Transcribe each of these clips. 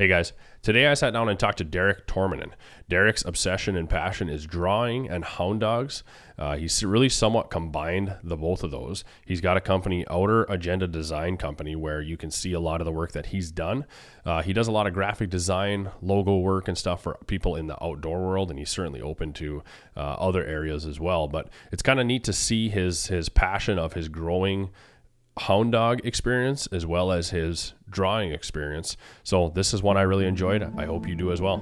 Hey guys, today I sat down and talked to Derek Tormanen. Derek's obsession and passion is drawing and hound dogs. Uh, he's really somewhat combined the both of those. He's got a company, Outer Agenda Design Company, where you can see a lot of the work that he's done. Uh, he does a lot of graphic design, logo work, and stuff for people in the outdoor world, and he's certainly open to uh, other areas as well. But it's kind of neat to see his his passion of his growing hound dog experience as well as his drawing experience. So this is one I really enjoyed. I hope you do as well.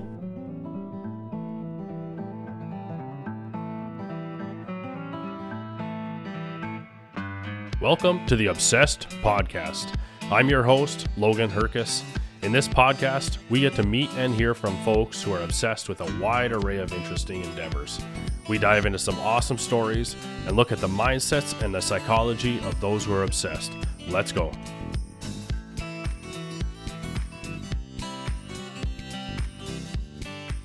Welcome to the Obsessed Podcast. I'm your host, Logan Herkus. In this podcast, we get to meet and hear from folks who are obsessed with a wide array of interesting endeavors. We dive into some awesome stories and look at the mindsets and the psychology of those who are obsessed. Let's go.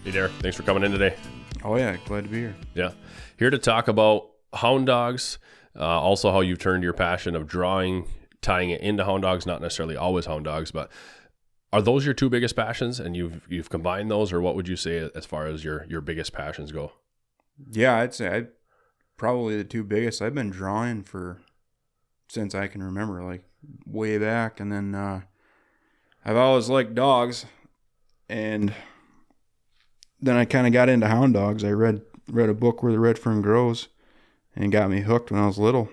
Hey there, thanks for coming in today. Oh yeah, glad to be here. Yeah, here to talk about hound dogs, uh, also how you've turned your passion of drawing, tying it into hound dogs, not necessarily always hound dogs, but are those your two biggest passions and you've you've combined those or what would you say as far as your your biggest passions go Yeah, I'd say I probably the two biggest. I've been drawing for since I can remember, like way back, and then uh, I've always liked dogs, and then I kind of got into hound dogs. I read read a book where the red fern grows, and got me hooked when I was little,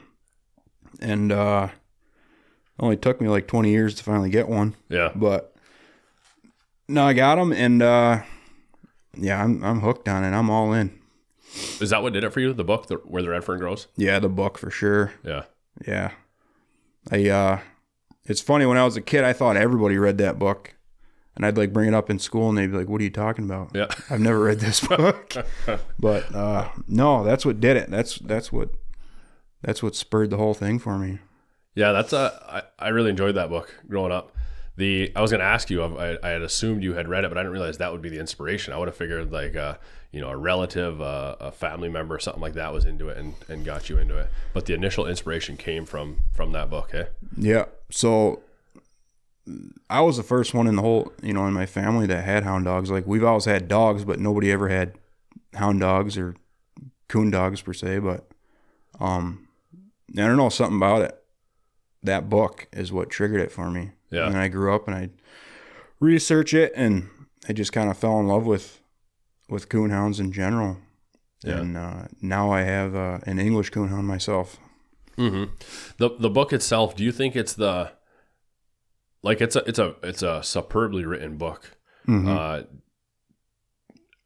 and uh, only took me like twenty years to finally get one. yeah but no, I got them, and uh, yeah, I'm I'm hooked on it. I'm all in. is that what did it for you the book the, where the red fern grows Yeah, the book for sure. yeah Yeah, I. uh It's funny when I was a kid, I thought everybody read that book, and I'd like bring it up in school, and they'd be like, "What are you talking about?" yeah I've never read this book, but uh no, that's what did it. That's that's what that's what spurred the whole thing for me. yeah that's a I, I really enjoyed that book growing up the i was going to ask you I, I had assumed you had read it but i didn't realize that would be the inspiration i would have figured like uh you know a relative uh, a family member something like that was into it and, and got you into it but the initial inspiration came from from that book eh Yeah. So I was the first one in the whole, you know, in my family that had hound dogs. Like we've always had dogs, but nobody ever had hound dogs or coon dogs per se. But um, I don't know something about it. That book is what triggered it for me. Yeah. And I grew up and I research it, and I just kind of fell in love with with coon hounds in general. Yeah. And uh, now I have uh, an English coon hound myself. Mm-hmm. The the book itself, do you think it's the like it's a it's a it's a superbly written book? Mhm. Uh,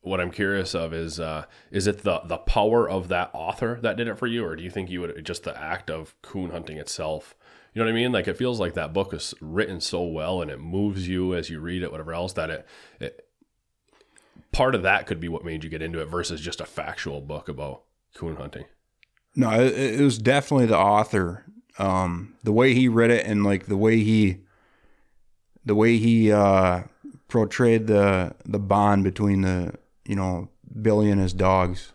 what I'm curious of is uh, is it the the power of that author that did it for you, or do you think you would just the act of coon hunting itself? You know what I mean? Like it feels like that book is written so well and it moves you as you read it, whatever else that it, it part of that could be what made you get into it versus just a factual book about coon hunting. No, it, it was definitely the author. Um, the way he read it and like the way he, the way he uh, portrayed the the bond between the you know Billy and his dogs,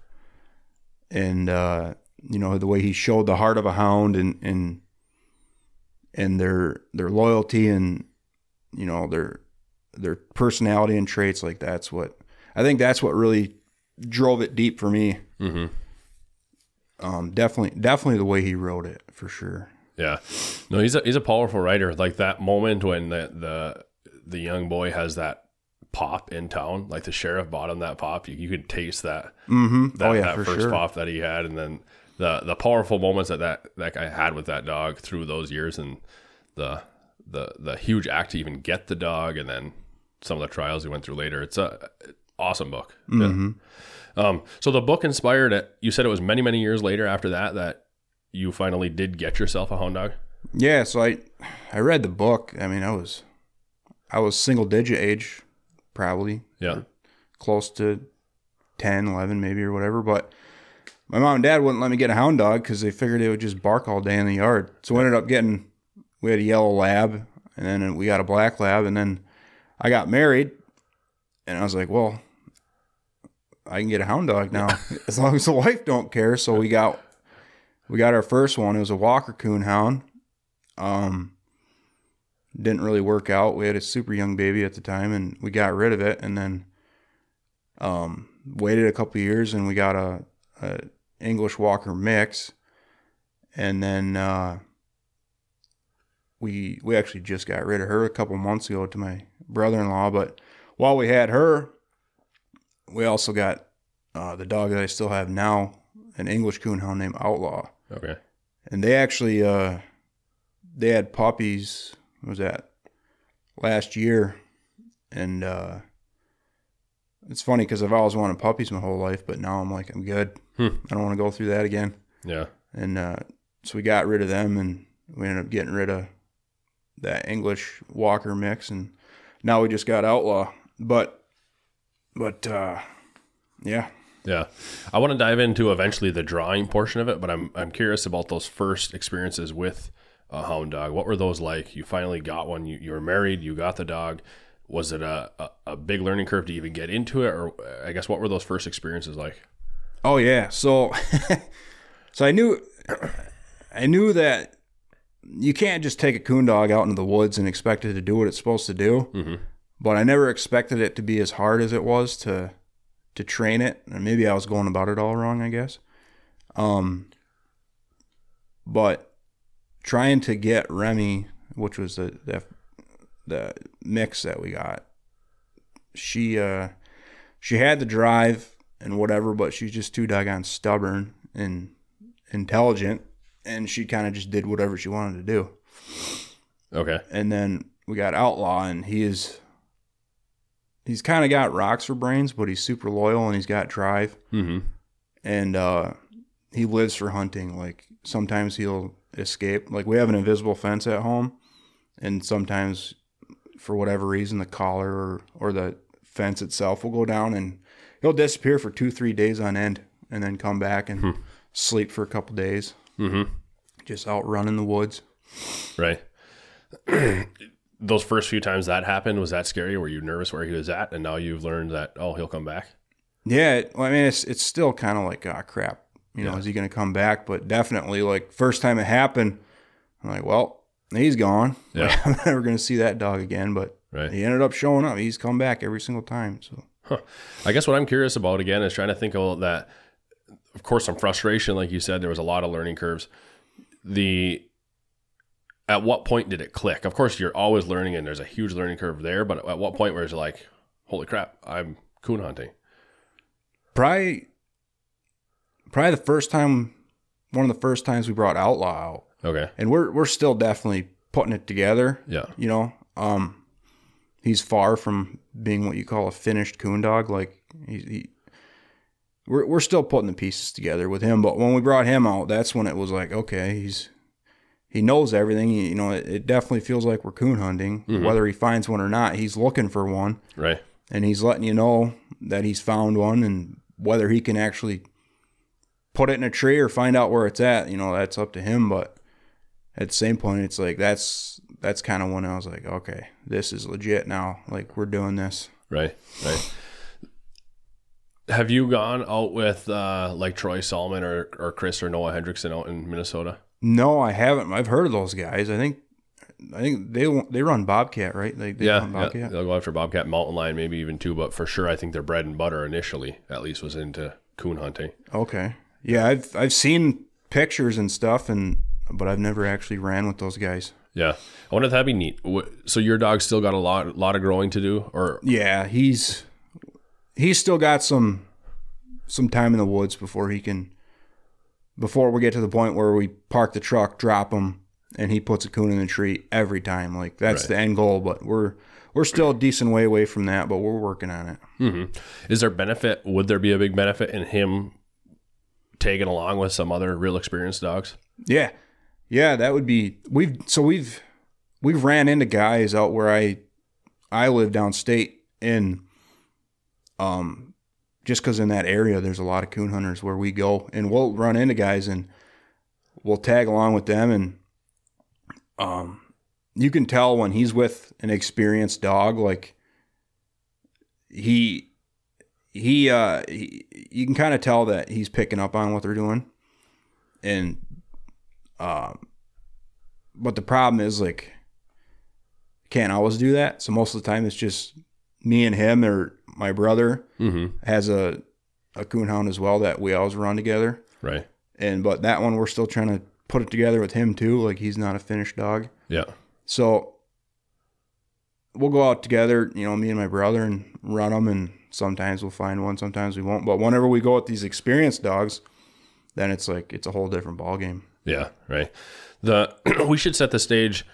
and uh, you know the way he showed the heart of a hound and and and their their loyalty and you know their their personality and traits like that's what I think that's what really drove it deep for me Mm-hmm. um, definitely, definitely the way he wrote it for sure. Yeah, no, he's a he's a powerful writer. Like that moment when the the the young boy has that pop in town, like the sheriff bought him that pop. You, you could taste that Mm-hmm. that, oh yeah, that first sure. pop that he had, and then the the powerful moments that that that guy had with that dog through those years, and the the the huge act to even get the dog, and then some of the trials he went through later. It's a awesome book. Mm-hmm. Um, so the book inspired it. You said it was many many years later after that that you finally did get yourself a hound dog. Yeah, so I, I read the book. I mean, I was, I was single digit age, probably Yeah. close to 10, 11 maybe or whatever. But my mom and dad wouldn't let me get a hound dog because they figured it would just bark all day in the yard. So we ended up getting, we had a yellow lab, and then we got a black lab, and then I got married, and I was like, well, I can get a hound dog now as long as the wife don't care. So we got we got our first one. It was a Walker Coon Hound. Um, didn't really work out. We had a super young baby at the time, and we got rid of it, and then um, waited a couple years, and we got a, a English Walker mix, and then uh, we we actually just got rid of her a couple months ago to my brother-in-law. But while we had her, we also got uh, the dog that I still have now, an English coonhound named Outlaw, Okay. and they actually uh, they had puppies. What was that last year? And uh, it's funny because I've always wanted puppies my whole life, but now I'm like I'm good. Hmm. I don't want to go through that again. Yeah. And uh, so we got rid of them, and we ended up getting rid of that English Walker mix, and now we just got Outlaw. But but uh, yeah, Yeah. I want to dive into eventually the drawing portion of it, but I'm I'm curious about those first experiences with a hound dog. What were those like? You finally got one. You, you were married. You got the dog. Was it a, a, a big learning curve to even get into it, or I guess what were those first experiences like? Oh yeah. So so I knew I knew that you can't just take a coon dog out into the woods and expect it to do what it's supposed to do. Mm-hmm. But I never expected it to be as hard as it was to to train it. And maybe I was going about it all wrong, I guess. Um but trying to get Remy, which was the the, the mix that we got, she uh she had the drive and whatever, but she's just too doggone stubborn and intelligent, and she kind of just did whatever she wanted to do. Okay. And then we got Outlaw, and he is he's kind of got rocks for brains, but he's super loyal and he's got drive, Mm-hmm. and uh, he lives for hunting. Like sometimes he'll escape. Like we have an invisible fence at home, and sometimes for whatever reason the collar or, or the fence itself will go down and he'll disappear for two three days on end and then come back and sleep for a couple days Mm-hmm. just out running the woods Right. those first few times that happened, was that scary? Were you nervous where he was at, and now you've learned that oh he'll come back? yeah it, well, i mean it's it's still kind of like ah crap you know Yeah. is he gonna come back but definitely like first time it happened i'm like well he's gone Yeah. Like, i'm never gonna see that dog again but Right. he ended up showing up he's come back every single time so I guess what I'm curious about again is trying to think about that. Of course, some frustration, like you said, there was a lot of learning curves. The at what point did it click? Of course, you're always learning, and there's a huge learning curve there. But at what point where it's like, holy crap, I'm coon hunting? probably probably the first time one of the first times we brought outlaw out Okay, and we're we're still definitely putting it together yeah, you know um he's far from being what you call a finished coon dog like he, he we're, we're still putting the pieces together with him but when we brought him out that's when it was like okay he's he knows everything you know it, it definitely feels like we're coon hunting. Mm-hmm. Whether he finds one or not he's looking for one. Right, and he's letting you know that he's found one and whether he can actually put it in a tree or find out where it's at you know that's up to him but at the same point it's like that's that's kind of when i was like okay this is legit now like we're doing this right, right. Have you gone out with uh, like Troy Solomon or, or Chris or Noah Hendrickson out in Minnesota? no i haven't i've heard of those guys i think i think they they run bobcat right they, they yeah, run yeah, they'll go after bobcat, mountain lion, maybe even two. But for sure, I think their bread and butter initially, at least, was into coon hunting. okay yeah i've i've seen pictures and stuff and but i've never actually ran with those guys Yeah, I wonder if that'd be neat. So your dog's still got a lot, lot of growing to do, or Yeah, he's he's still got some some time in the woods before he can before we get to the point where we park the truck, drop him, and he puts a coon in the tree every time. Like that's Right. the end goal, but we're we're still a decent way away from that, but we're working on it. Mm-hmm. is there benefit? Would there be a big benefit in him tagging along with some other real experienced dogs? Yeah. Yeah, that would be we've so we've we've ran into guys out where I I live downstate and um just cuz in that area there's a lot of coon hunters where we go and we'll run into guys and we'll tag along with them and um you can tell when he's with an experienced dog like he he uh he, you can kind of tell that he's picking up on what they're doing. And um but the problem is like can't always do that. So most of the time it's just me and him or my brother Mm-hmm. has a a coonhound as well that we always run together. Right. And but that one we're still trying to put it together with him too. Like he's not a finished dog. Yeah. So we'll go out together, you know, me and my brother, and run them. And sometimes we'll find one, sometimes we won't. But whenever we go with these experienced dogs, then it's like it's a whole different ball game. Yeah. Right. The we should set the stage.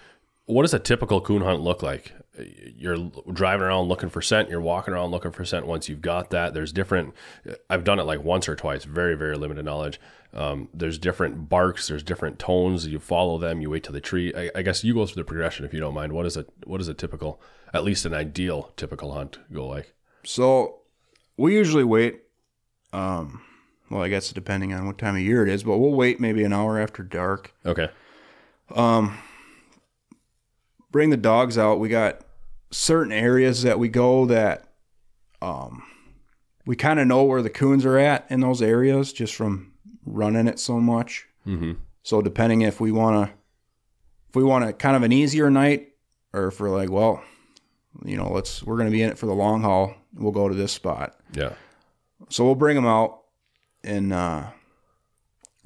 What does a typical coon hunt look like? You're driving around looking for scent. You're walking around looking for scent. Once you've got that, there's different. I've done it like once or twice. Very, very limited knowledge. Um, there's different barks. There's different tones. You follow them. You wait till the tree. I, I guess you go through the progression if you don't mind. What is a what is a typical, at least an ideal typical hunt go like? So we usually wait. Um, well, I guess depending on what time of year it is, but we'll wait maybe an hour after dark. Okay. Um, bring the dogs out. We got certain areas that we go that um, we kind of know where the coons are at in those areas just from running it so much. Mm-hmm. So depending if we want to, if we want a kind of an easier night, or if we're like, well, you know, let's we're going to be in it for the long haul, we'll go to this spot. Yeah. So we'll bring them out, and uh,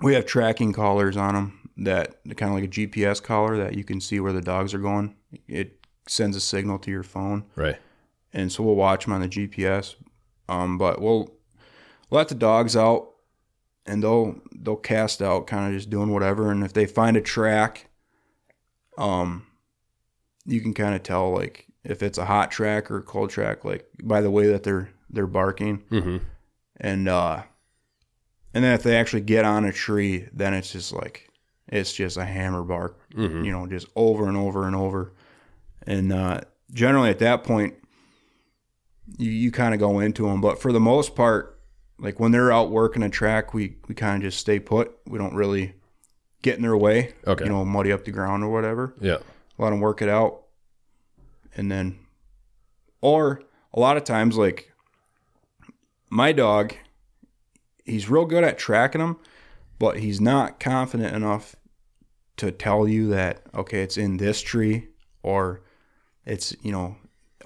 we have tracking collars on them that kind of like a GPS collar that you can see where the dogs are going. It sends a signal to your phone, Right. and so we'll watch them on the GPS. Um, but we'll let the dogs out, and they'll they'll cast out, kind of just doing whatever. And if they find a track, um, you can kind of tell like if it's a hot track or a cold track, like by the way that they're they're barking Mm-hmm. and uh and then if they actually get on a tree then it's just like it's just a hammer bark Mhm. you know just over and over and over and uh generally at that point you, you kind of go into them but for the most part like when they're out working a track we we kind of just stay put we don't really get in their way Okay. you know muddy up the ground or whatever Yeah. let them work it out and then or a lot of times like my dog he's real good at tracking them but he's not confident enough to tell you that okay it's in this tree or it's you know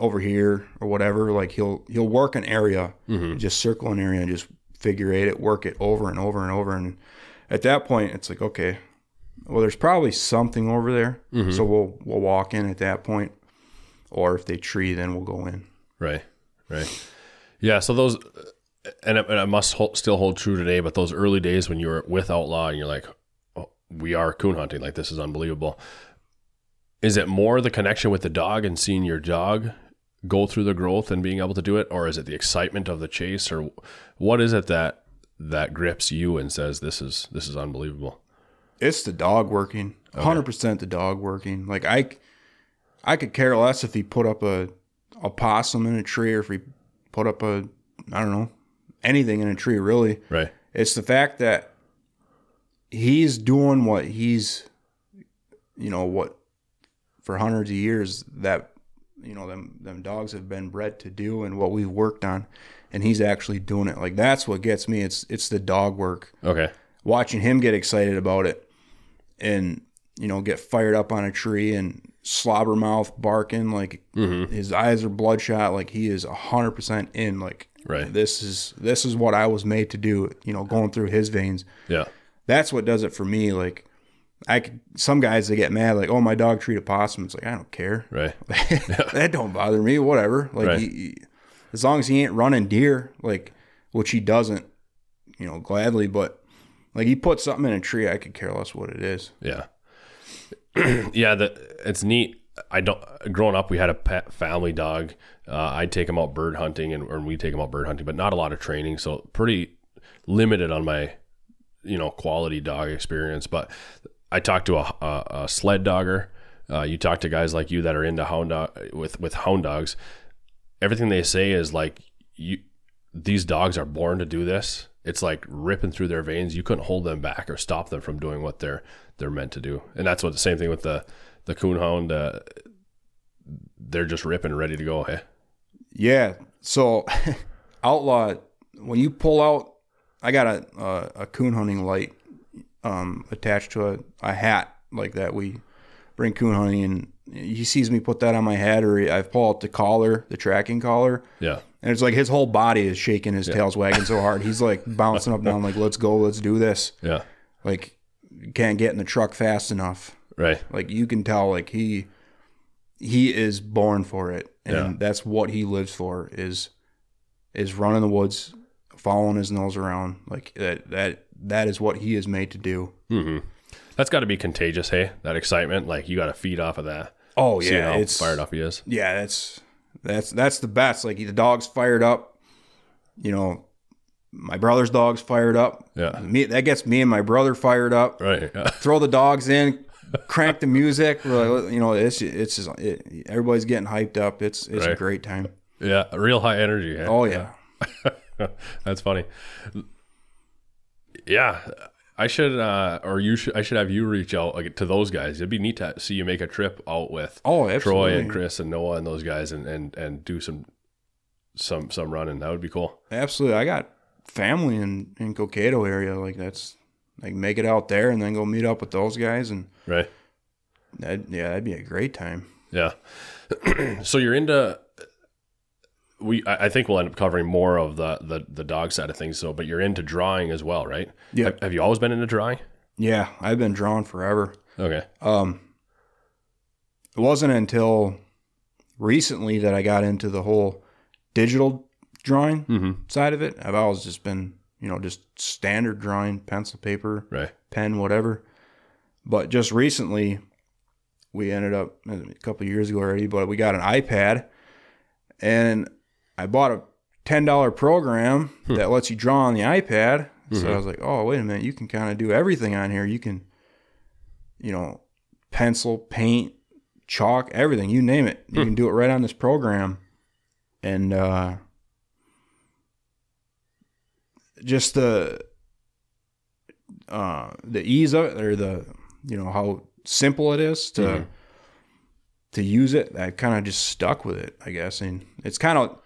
over here or whatever. Like he'll he'll work an area Mhm. just circle an area and just figure eight it work it over and over and over. And at that point it's like okay well there's probably something over there. So we'll we'll walk in at that point or if they tree then we'll go in. Right, right. Yeah, so those, and it, and it must hold, still hold true today, but those early days when you were with Outlaw and you're like, oh, we are coon hunting, like this is unbelievable. Is it more the connection with the dog and seeing your dog go through the growth and being able to do it, or is it the excitement of the chase, or what is it that that grips you and says this is this is unbelievable? It's the dog working. Hundred percent the dog working. Like I, I could care less if he put up a a possum in a tree or if he put up a I don't know anything in a tree. Really, Right. it's the fact that he's doing what he's, you know, what for hundreds of years that you know them them dogs have been bred to do and what we've worked on, and he's actually doing it. Like that's what gets me. It's it's the dog work Okay. watching him get excited about it and you know get fired up on a tree and slobber mouth barking like mm-hmm. his eyes are bloodshot like he is 100% in like Right. this is this is what I was made to do you know going through his veins Yeah. that's what does it for me like I could, some guys they get mad like oh my dog treat a possum it's like I don't care Right. that don't bother me whatever like Right. he, he- as long as he ain't running deer like which he doesn't you know gladly but like he put something in a tree i could care less what it is Yeah. yeah, the, it's neat. I don't. Growing up, we had a pet family dog. Uh, I'd take them out bird hunting, and or we take them out bird hunting, but not a lot of training, so pretty limited on my, you know, quality dog experience. But I talked to a, a, a sled dogger. Uh, you talk to guys like you that are into hound dog with with hound dogs. Everything they say is like you. These dogs are born to do this. It's like ripping through their veins. You couldn't hold them back or stop them from doing what they're they're meant to do. And that's what the same thing with the the coonhound. Uh, they're just ripping, ready to go. Hey, yeah so outlaw when you pull out i got a a, a coon hunting light um attached to a, a hat like that we bring coon hunting and he sees me put that on my head, or I pull out the collar, the tracking collar, Yeah. and it's like his whole body is shaking, his tail's wagging so hard. He's like bouncing up and down, like let's go, let's do this. Yeah. Like can't get in the truck fast enough. Right. Like you can tell, like he he is born for it, and Yeah. that's what he lives for is is running the woods, following his nose around. Like that that that is what he is made to do. Mm-hmm. That's got to be contagious, hey? That excitement. Like, you got to feed off of that. Oh See yeah, how it's fired up he is. Yeah, that's that's that's the best. Like the dog's fired up. You know, my brother's dog's fired up. Yeah. Me that gets me and my brother fired up. Right. Yeah. Throw the dogs in, crank the music. Like, you know, it's it's just, it, everybody's getting hyped up. It's it's a great time. Yeah. Real high energy. Hey? Oh yeah. That's funny. Yeah, I should, uh, or you should. I should have you reach out like, to those guys. It'd be neat to see you make a trip out with Oh, Troy and Chris and Noah and those guys, and and and do some some some running. That would be cool. Absolutely. I got family in in Cokato area. Like that's like make it out there and then go meet up with those guys and Right. that yeah, that'd be a great time. Yeah. so you're into. We, I think we'll end up covering more of the, the the dog side of things. So, but you're into drawing as well, right? Yeah. Have, have you always been into drawing? Yeah, I've been drawing forever. Okay. Um, it wasn't until recently that I got into the whole digital drawing Mm-hmm. side of it. I've always just been, you know, just standard drawing, pencil, paper, Right. pen, whatever. But just recently, we ended up a couple of years ago already, but we got an iPad, and I bought a ten dollar program hmm. that lets you draw on the iPad. So mm-hmm. I was like, oh wait a minute, you can kind of do everything on here. You can, you know, pencil, paint, chalk, everything. You name it. You hmm. can do it right on this program, and uh, just the uh, the ease of it or the you know how simple it is to Mhm. to use it. I kind of just stuck with it, I guess. And it's kind of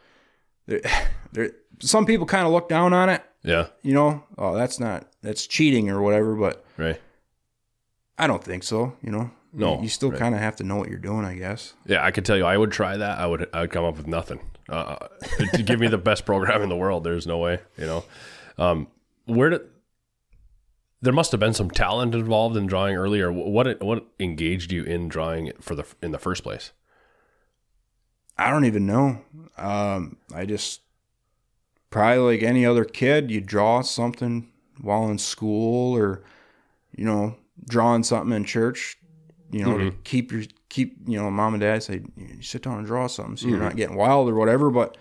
there, there. Some people kind of look down on it, Yeah. you know. Oh, that's not that's cheating or whatever. But Right. I don't think so. You know, No, you, still right. kind of have to know what you're doing, I guess. Yeah, I could tell you, I would try that. I would, I would come up with nothing. Uh, to give me the best program in the world, there's no way. You know, um, where did there must have been some talent involved in drawing earlier. What what engaged you in drawing for the in the first place? I don't even know. Um, I just probably like any other kid, you draw something while in school or you know, drawing something in church, you know, to keep your keep, you know, mom and dad say you sit down and draw something so you're not getting wild or whatever, but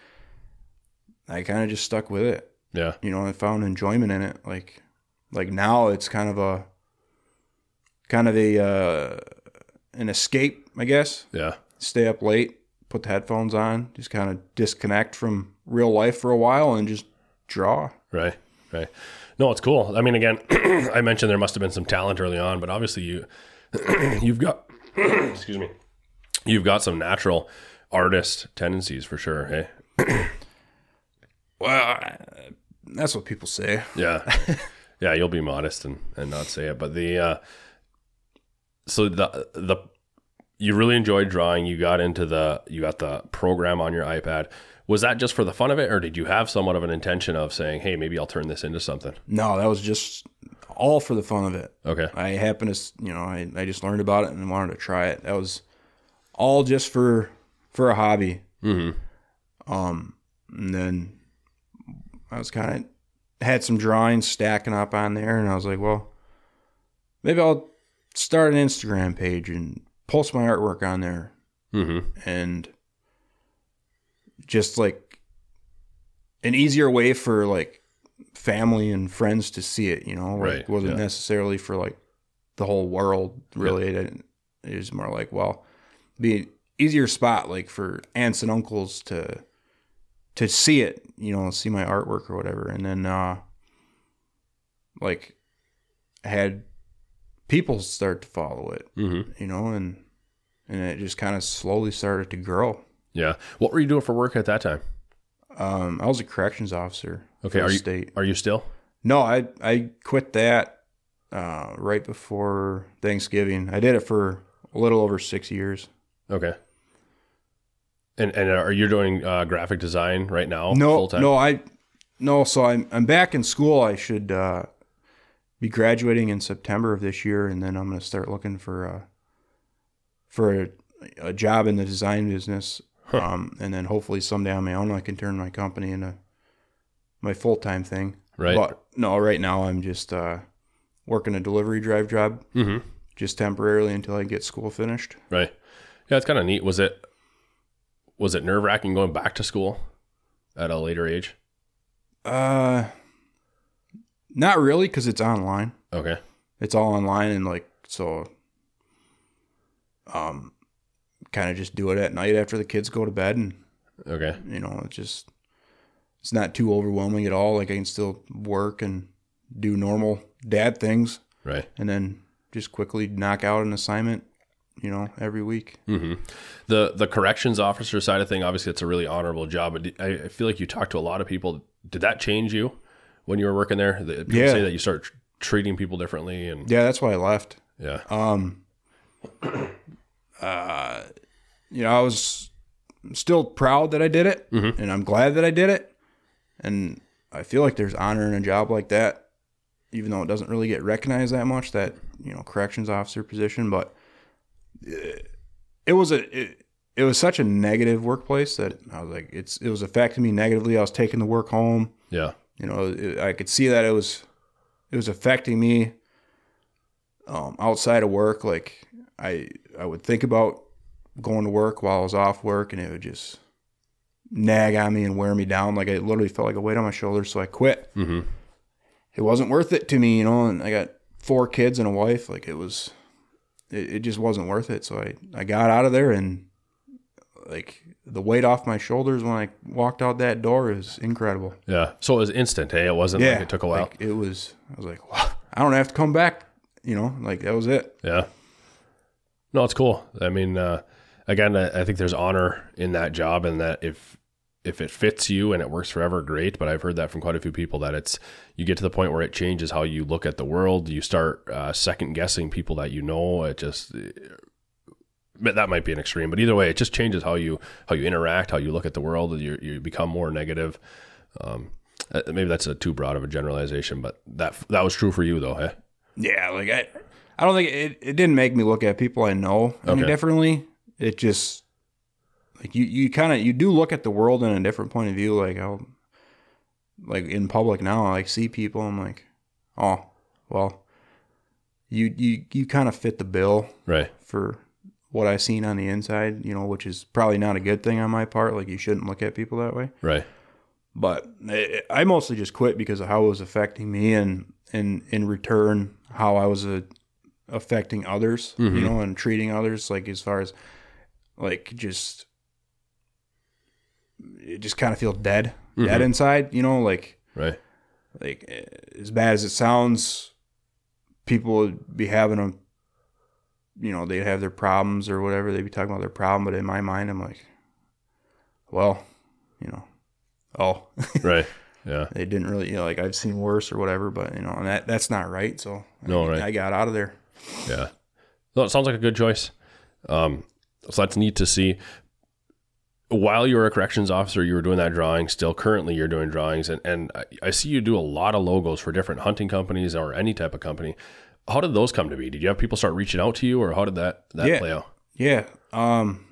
I kind of just stuck with it. Yeah, You know, I found enjoyment in it. Like like now it's kind of a kind of a uh an escape, I guess yeah, stay up late, put the headphones on, just kind of disconnect from real life for a while and just draw. right, right. No, it's cool. I mean, again, I mentioned there must have been some talent early on, but obviously you you've got excuse me, you've got some natural artist tendencies for sure. Hey, Well, that's what people say. Yeah. yeah, you'll be modest and, and not say it. But the uh so the the you really enjoyed drawing, you got into the you got the program on your iPad. Was that just for the fun of it or did you have somewhat of an intention of saying, "Hey, maybe I'll turn this into something?" No, that was just all for the fun of it. Okay. I happened to, you know, I, I just learned about it and wanted to try it. That was all just for for a hobby. Mhm. Um, and then I was kind of had some drawings stacking up on there, and I was like, well, maybe I'll start an Instagram page and post my artwork on there, Mhm. and just like an easier way for like family and friends to see it. You know, like Right, wasn't yeah. necessarily for like the whole world. Really, it, it was more like, well, be an easier spot like for aunts and uncles to to see it, you know, see my artwork or whatever. And then uh like I had people start to follow it, Mhm. you know, and and it just kind of slowly started to grow. Yeah. What were you doing for work at that time? Um I was a corrections officer Okay, are you state. are you still? No, I I quit that uh right before Thanksgiving. I did it for a little over 6 years. Okay. And and are you doing uh, graphic design right now? No, full-time? no, I no. So I'm I'm back in school. I should uh, be graduating in September of this year, and then I'm going to start looking for uh, for a, a job in the design business. Um, and then hopefully someday on my own, I can turn my company into my full time thing. Right. But no, right now I'm just uh, working a delivery drive job, Mhm. just temporarily until I get school finished. Right. Yeah, it's kind of neat. Was it was it nerve wracking going back to school at a later age? Uh, not really, because it's online. Okay. It's all online, and like so, um, kind of just do it at night after the kids go to bed, and Okay. you know, it's just it's not too overwhelming at all. Like I can still work and do normal dad things, Right. and then just quickly knock out an assignment. You know, every week. hmm The the corrections officer side of thing, obviously, it's a really honorable job. But I I feel like you talked to a lot of people. Did that change you when you were working there? The- People Yeah. say that you start treating people differently, and Yeah, that's why I left. yeah, Um, uh, you know, I was still proud that I did it, Mhm. and I'm glad that I did it. And I feel like there's honor in a job like that, even though it doesn't really get recognized that much. That you know, corrections officer position, but it, was a it, it was such a negative workplace that I was like, it's it was affecting me negatively. I was taking the work home. Yeah, you know it, i could see that it was it was affecting me um, outside of work. Like i i would think about going to work while i was off work and it would just nag on me and wear me down. Like i literally felt like a weight on my shoulders so i quit. Hmm it wasn't worth it to me you know and i got four kids and a wife. Like it was it, it just wasn't worth it so i i got out of there and like the weight off my shoulders when i walked out that door is incredible yeah. So it was instant. Hey, it wasn't like it took a while. Like it was. I was like, wow, I don't have to come back. You know, like that was it. Yeah. No, it's cool. I mean, uh, again, I, I think there's honor in that job, and that if if it fits you and it works forever, great. But I've heard that from quite a few people that it's you get to the point where it changes how you look at the world. You start uh, second guessing people that you know. It just that might be an extreme, but either way, it just changes how you how you interact, how you look at the world. You you become more negative. Um, uh, maybe that's a too broad of a generalization, but that that was true for you though, eh? Yeah, like I, I don't think it. It didn't make me look at people I know any Okay. differently. It just like you, you kind of you do look at the world in a different point of view. Like how, like in public now, I like see people. I'm like, oh, well, you you you kind of fit the bill Right. for what I've seen on the inside. You know, which is probably not a good thing on my part. Like you shouldn't look at people that way. Right. but I I mostly just quit because of how it was affecting me and and in return how I was uh, affecting others, you know, and treating others like as far as like just it just kind of feel dead, dead inside, you know, like Right. like as bad as it sounds, people would be having a you know, they'd have their problems or whatever, they'd be talking about their problem, but in my mind I'm like, well, you know, oh, Right. Yeah. they didn't really, you know, like I've seen worse or whatever, but you know, and that that's not right. So No, I, right. I got out of there. Yeah. No, it sounds like a good choice. Um, so that's neat to see. While you were a corrections officer, you were doing that drawing. Still, currently, you're doing drawings, and and I, I see you do a lot of logos for different hunting companies or any type of company. How did those come to be? Did you have people start reaching out to you, or how did that that Yeah. play out? Yeah. Um.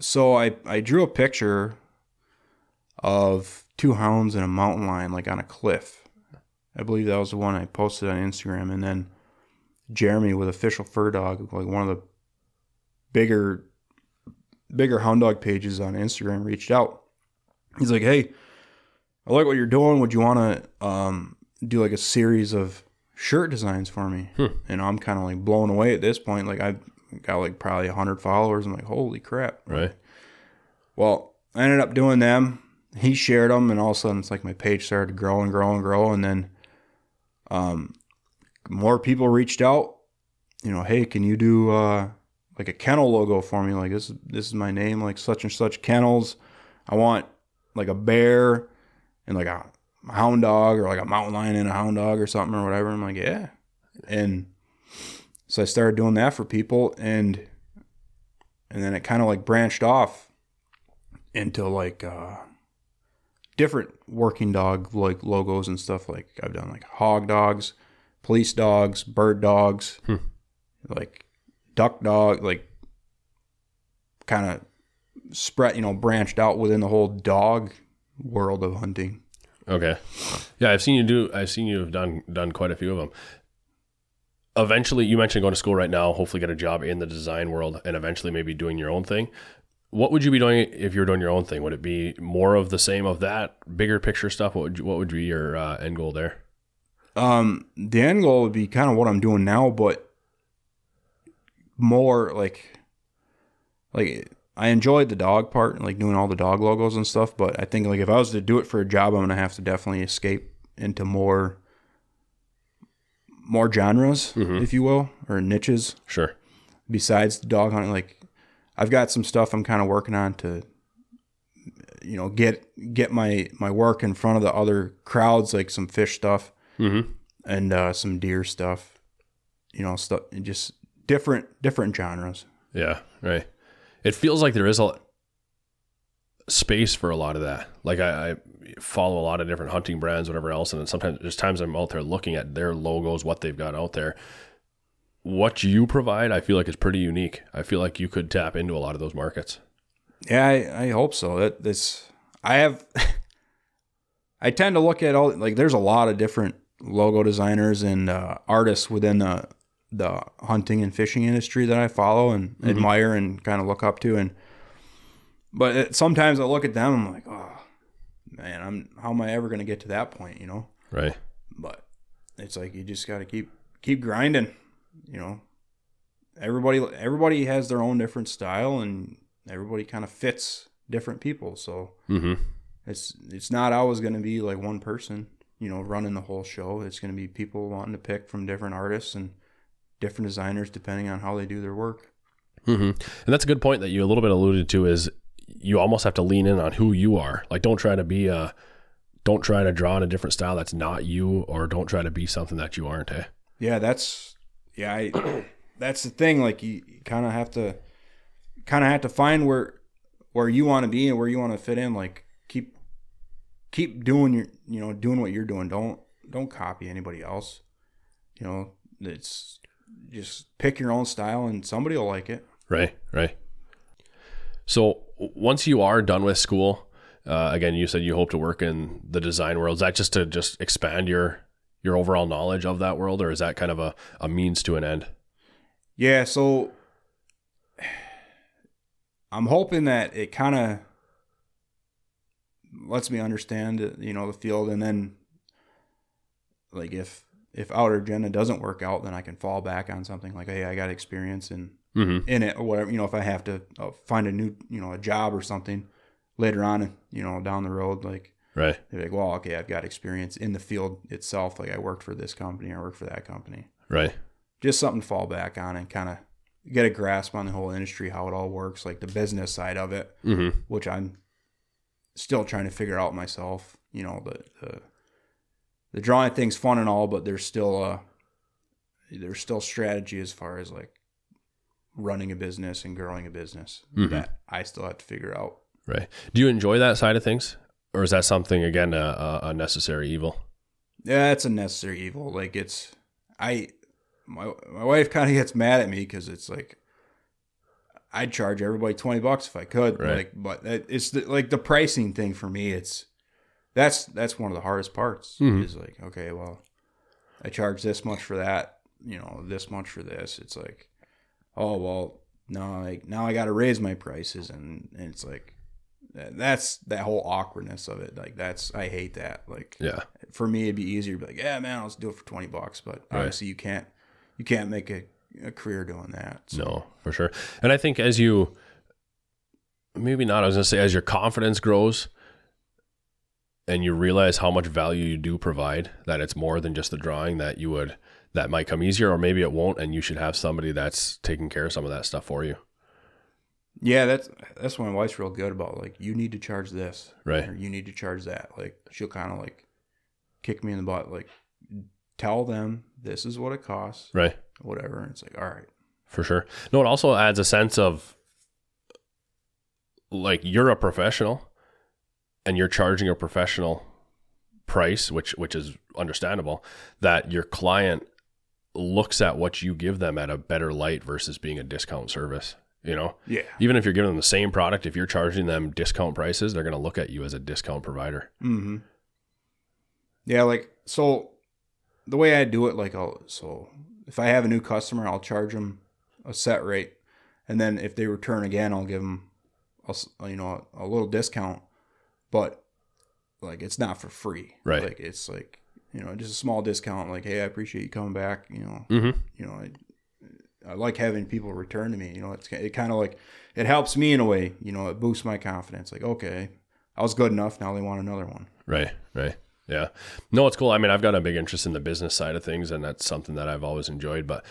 So I I drew a picture of two hounds and a mountain lion like on a cliff. I believe that was the one I posted on Instagram, and then Jeremy with official fur dog, like one of the bigger bigger hound dog pages on Instagram, reached out. He's like, "Hey, I like what you're doing. Would you want to um, do like a series of shirt designs for me?" And I'm kind of like blown away at this point. Like I've got like probably hundred followers. I'm like, "Holy crap!" Right. Well, I ended up doing them. He shared them, and all of a sudden, it's like my page started to grow and grow and grow. And then, um, more people reached out. You know, hey, can you do uh, like a kennel logo for me? Like this, is this is my name, like such and such kennels. I want like a bear and like a hound dog or like a mountain lion and a hound dog or something or whatever. I'm like, yeah. And So I started doing that for people and and then it kind of like branched off into like uh different working dog like logos and stuff like I've done like hog dogs, police dogs, bird dogs, like duck dog, like kind of spread, you know, branched out within the whole dog world of hunting. Okay. Yeah, I've seen you do. I've seen you have done done quite a few of them. Eventually, you mentioned going to school right now. Hopefully, get a job in the design world, and eventually, maybe doing your own thing. What would you be doing if you were doing your own thing? Would it be more of the same of that bigger picture stuff? What would you, what would be your uh, end goal there? Um, the end goal would be kind of what I'm doing now, but more like, like I enjoyed the dog part, and like doing all the dog logos and stuff. But I think like if I was to do it for a job, I'm gonna have to definitely escape into more, more genres, if you will, or niches Sure. besides the dog hunting. Like I've got some stuff I'm kind of working on to, you know, get get my my work in front of the other crowds, like some fish stuff Mm-hmm. and uh, some deer stuff. You know, stuff and just different different genres. Yeah. Right. It feels like there is a space for a lot of that. Like I, I follow a lot of different hunting brands, whatever else, and then sometimes there's times I'm out there looking at their logos, what they've got out there. What you provide, I feel like is pretty unique. I feel like you could tap into a lot of those markets. Yeah, I, I hope so. That this I have. I tend to look at all like there's a lot of different logo designers and uh, artists within the the hunting and fishing industry that I follow and admire and kind of look up to and but it, sometimes I look at them I'm like oh man I'm how am I ever going to get to that point you know Right. but it's like you just got to keep keep grinding you know everybody everybody has their own different style and everybody kind of fits different people so Mm-hmm. it's it's not always going to be like one person you know running the whole show it's going to be people wanting to pick from different artists and different designers depending on how they do their work Mm-hmm. And that's a good point that you a little bit alluded to is you almost have to lean in on who you are. Like, don't try to be a, don't try to draw in a different style that's not you, or don't try to be something that you aren't. Eh? yeah that's yeah I, that's the thing like you, you kind of have to kind of have to find where where you want to be and where you want to fit in like keep keep doing your you know doing what you're doing don't don't copy anybody else you know it's just pick your own style and somebody will like it Right, right. So once you are done with school, uh, again, you said you hope to work in the design world. Is that just to just expand your your overall knowledge of that world, or is that kind of a, a means to an end? Yeah, so I'm hoping that it kind of lets me understand, you know, the field, and then like if if outer agenda doesn't work out, then I can fall back on something like, hey, I got experience in Mm-hmm. in it or whatever. You know, if I have to uh, find a new, you know, a job or something later on, you know, down the road, like Right. they're like, well, okay, I've got experience in the field itself. Like I worked for this company, I worked for that company Right. just something to fall back on and kind of get a grasp on the whole industry, how it all works, like the business side of it, Mm-hmm. which I'm still trying to figure out myself. You know, the the, the drawing thing's fun and all, but there's still uh there's still strategy as far as like running a business and growing a business Mhm. that I still have to figure out. Right. Do you enjoy that side of things, or is that something again a, a, a necessary evil? Yeah, it's a necessary evil. Like it's I my my wife kind of gets mad at me because it's like I'd charge everybody twenty bucks if I could. Right. Like, but it's the, like the pricing thing for me. It's that's that's one of the hardest parts. Mhm. Is like okay, well, I charge this much for that. You know, this much for this. It's like, oh well, no, like now I got to raise my prices, and, and it's like that's that whole awkwardness of it. Like that's I hate that. Like Yeah. for me it'd be easier to be like yeah man let's do it for 20 bucks but Right. obviously you can't you can't make a, a career doing that so. No, for sure. And I think as you, maybe not, I was going to say, as your confidence grows and you realize how much value you do provide, that it's more than just the drawing, that you would, that might come easier, or maybe it won't, and you should have somebody that's taking care of some of that stuff for you. yeah that's that's what my wife's real good about like you need to charge this Right. or you need to charge that like she'll kind of like kick me in the butt like tell them this is what it costs Right. whatever. And it's like, all right. For sure. No, it also adds a sense of like you're a professional and you're charging a professional price, which which is understandable, that your client looks at what you give them at a better light versus being a discount service. You know? Yeah. Even if you're giving them the same product, if you're charging them discount prices, they're gonna look at you as a discount provider. Mm-hmm. Yeah, like so the way I do it, like I'll so if I have a new customer, I'll charge them a set rate, and then if they return again, I'll give them, a, you know, a little discount, but like it's not for free, Right. Like it's like you know just a small discount. Like hey, I appreciate you coming back. You know, Mm-hmm. you know, I, I like having people return to me. You know, it's it kind of like it helps me in a way. You know, it boosts my confidence. Like okay, I was good enough. Now they want another one. Right, right. Yeah. No, it's cool. I mean, I've got a big interest in the business side of things, and that's something that I've always enjoyed. But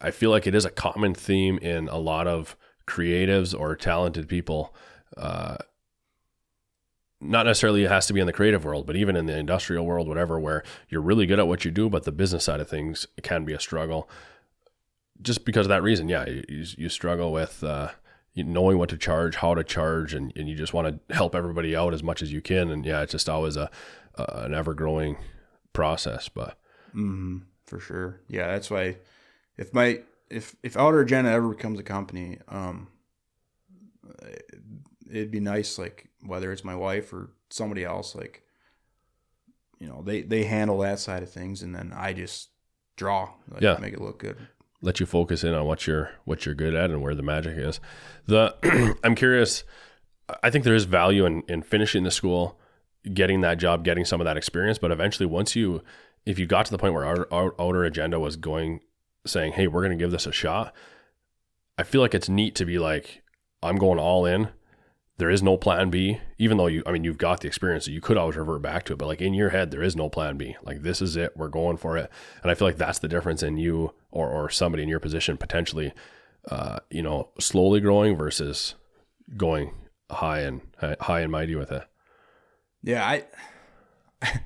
I feel like it is a common theme in a lot of creatives or talented people. Uh, not necessarily it has to be in the creative world, but even in the industrial world, whatever, where you're really good at what you do, but the business side of things can be a struggle. Just because of that reason, yeah, you, you struggle with uh, knowing what to charge, how to charge, and, and you just want to help everybody out as much as you can. And yeah, it's just always a, a an ever growing process. But Mm, for sure. Yeah, that's why if my if if Outer Agenda ever becomes a company, um, it'd be nice like whether it's my wife or somebody else, like you know they they handle that side of things, and then I just draw, like, Yeah. make it look good. let you focus in on what you're what you're good at and where the magic is. The I'm curious. I think there is value in in finishing the school, getting that job, getting some of that experience. But eventually, once you, if you got to the point where our, our outer agenda was going, saying, "Hey, we're going to give this a shot," I feel like it's neat to be like, "I'm going all in." There is no plan B, even though you, I mean, you've got the experience, so you could always revert back to it. But like in your head, there is no plan B. Like this is it, we're going for it. And I feel like that's the difference in you or or somebody in your position potentially, uh, you know, slowly growing versus going high and high and mighty with it. Yeah, I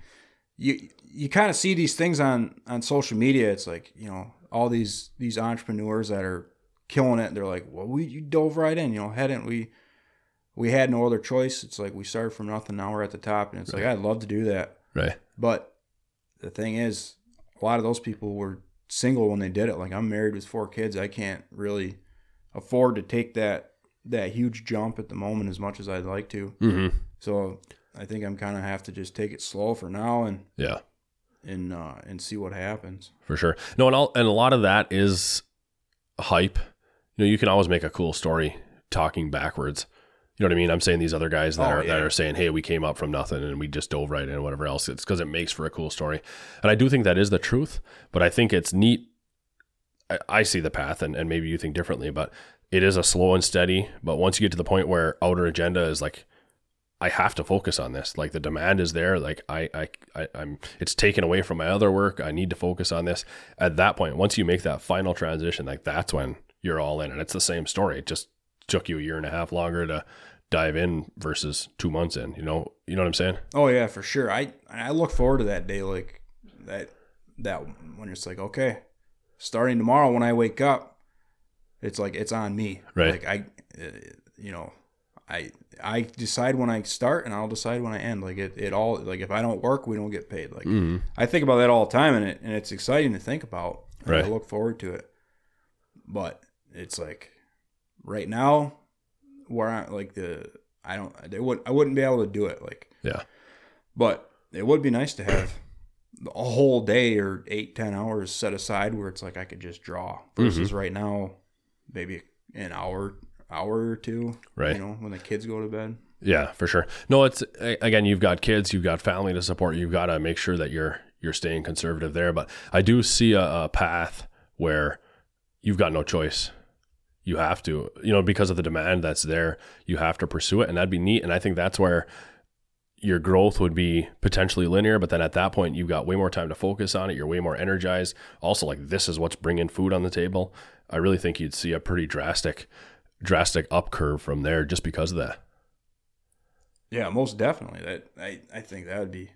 you you kind of see these things on on social media. It's like you know all these these entrepreneurs that are killing it. They're like, well, we you dove right in. You know, hadn't we? We had no other choice. It's like we started from nothing. Now we're at the top, and it's like I'd love to do that. Right. But the thing is, a lot of those people were single when they did it. Like I'm married with four kids. I can't really afford to take that that huge jump at the moment as much as I'd like to. Mm-hmm. So I think I'm kind of have to just take it slow for now and Yeah, and uh, and see what happens. for sure. No, and all, and a lot of that is hype. You know, you can always make a cool story talking backwards. You know what I mean? I'm saying these other guys that Oh, are that are saying, "Hey, we came up from nothing and we just dove right in," and whatever else. It's because it makes for a cool story, and I do think that is the truth. But I think it's neat. I, I see the path, and, and maybe you think differently, but it is a slow and steady. But once you get to the point where outer agenda is like, I have to focus on this. Like the demand is there. Like I, I, I I'm. It's taken away from my other work. I need to focus on this. At that point, once you make that final transition, like that's when you're all in, and it's the same story. It just took you a year and a half longer to dive in versus two months in. You know, you know what I'm saying? Oh yeah, for sure. I I look forward to that day, like that that when it's like okay, starting tomorrow when I wake up, it's like it's on me. Right. Like I, uh, you know, I I decide when I start and I'll decide when I end. Like it it all like if I don't work, we don't get paid. Like Mm-hmm. I think about that all the time, and it and it's exciting to think about. and Right. I look forward to it, but it's like right now where I like the I don't I would I wouldn't be able to do it like. Yeah. But it would be nice to have a whole day or eight, ten hours set aside where it's like I could just draw. Versus Mm-hmm. right now, maybe an hour, hour or two. Right. You know, when the kids go to bed. Yeah, for sure. No, it's again, you've got kids, you've got family to support. You've got to make sure that you're you're staying conservative there. But I do see a, a path where you've got no choice. You have to, you know, because of the demand that's there, you have to pursue it, and that'd be neat. And I think that's where your growth would be potentially linear. But then at that point, you've got way more time to focus on it. You're way more energized. Also, like this is what's bringing food on the table. I really think you'd see a pretty drastic, drastic up curve from there just because of that. Yeah, most definitely. That I, I think that would be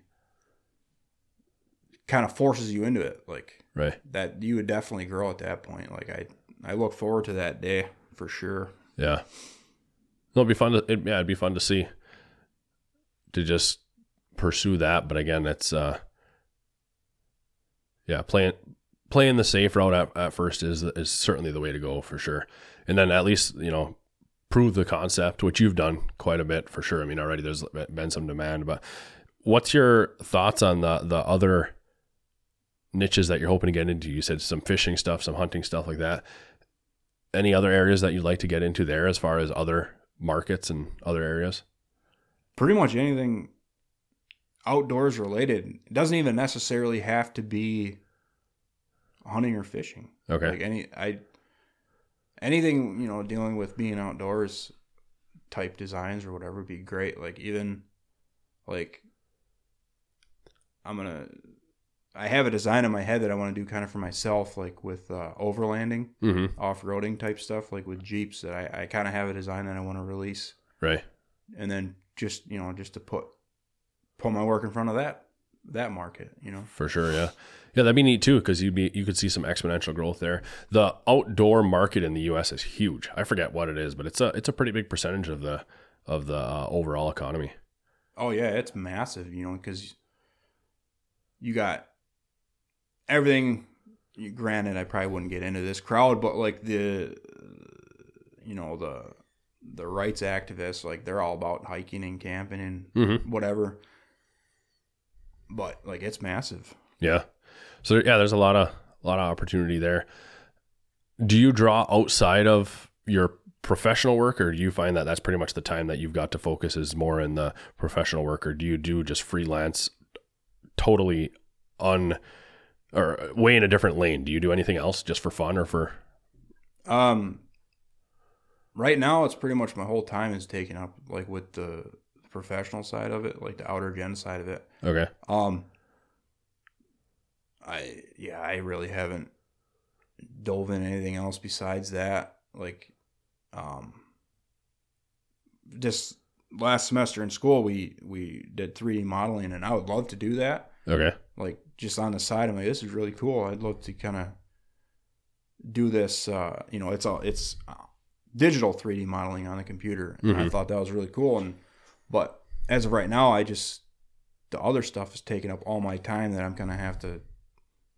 kind of forces you into it. Like Right. that, you would definitely grow at that point. Like I, I look forward to that day for sure. Yeah. It'll be fun to it, yeah, it'd be fun to see to just pursue that, but again, it's uh yeah, playing playing the safe route at, at first is is certainly the way to go for sure. And then at least, you know, prove the concept, which you've done quite a bit for sure. I mean, already there's been some demand, but what's your thoughts on the the other niches that you're hoping to get into? You said some fishing stuff, some hunting stuff like that any other areas that you'd like to get into there as far as other markets and other areas? Pretty much anything outdoors related. It doesn't even necessarily have to be hunting or fishing. Okay. Like any I anything, you know, dealing with being outdoors type designs or whatever would be great. Like even like I'm gonna I have a design in my head that I want to do kind of for myself, like with uh, overlanding, Mm-hmm. off roading type stuff, like with Jeeps. That I, I kind of have a design that I want to release, Right. and then just you know just to put put my work in front of that that market, you know. For sure. Yeah. Yeah. That'd be neat too. Cause you'd be, you could see some exponential growth there. The outdoor market in the U S is huge. I forget what it is, but it's a, it's a pretty big percentage of the, of the uh, overall economy. Oh yeah, it's massive, you know, because you got everything. Granted, I probably wouldn't get into this crowd, but like the, you know, the the rights activists, like they're all about hiking and camping and Mm-hmm. whatever. But like it's massive. Yeah. So yeah, there's a lot of, a lot of opportunity there. Do you draw outside of your professional work or do you find that that's pretty much the time that you've got to focus is more in the professional work or do you do just freelance totally un or way in a different lane do you do anything else just for fun or for Um, right now, it's pretty much my whole time is taken up like with the professional side of it, like the outer gen side of it. okay Um, I yeah, I really haven't dove in anything else besides that. Like, um, just last semester in school, we we did three D modeling, and I would love to do that. okay Like just on the side, I'm like, this is really cool. I'd love to kind of do this. Uh, you know, it's all it's uh, digital 3D modeling on the computer, and I Mhm. thought that was really cool. And but as of right now, I just the other stuff is taking up all my time that I'm gonna have to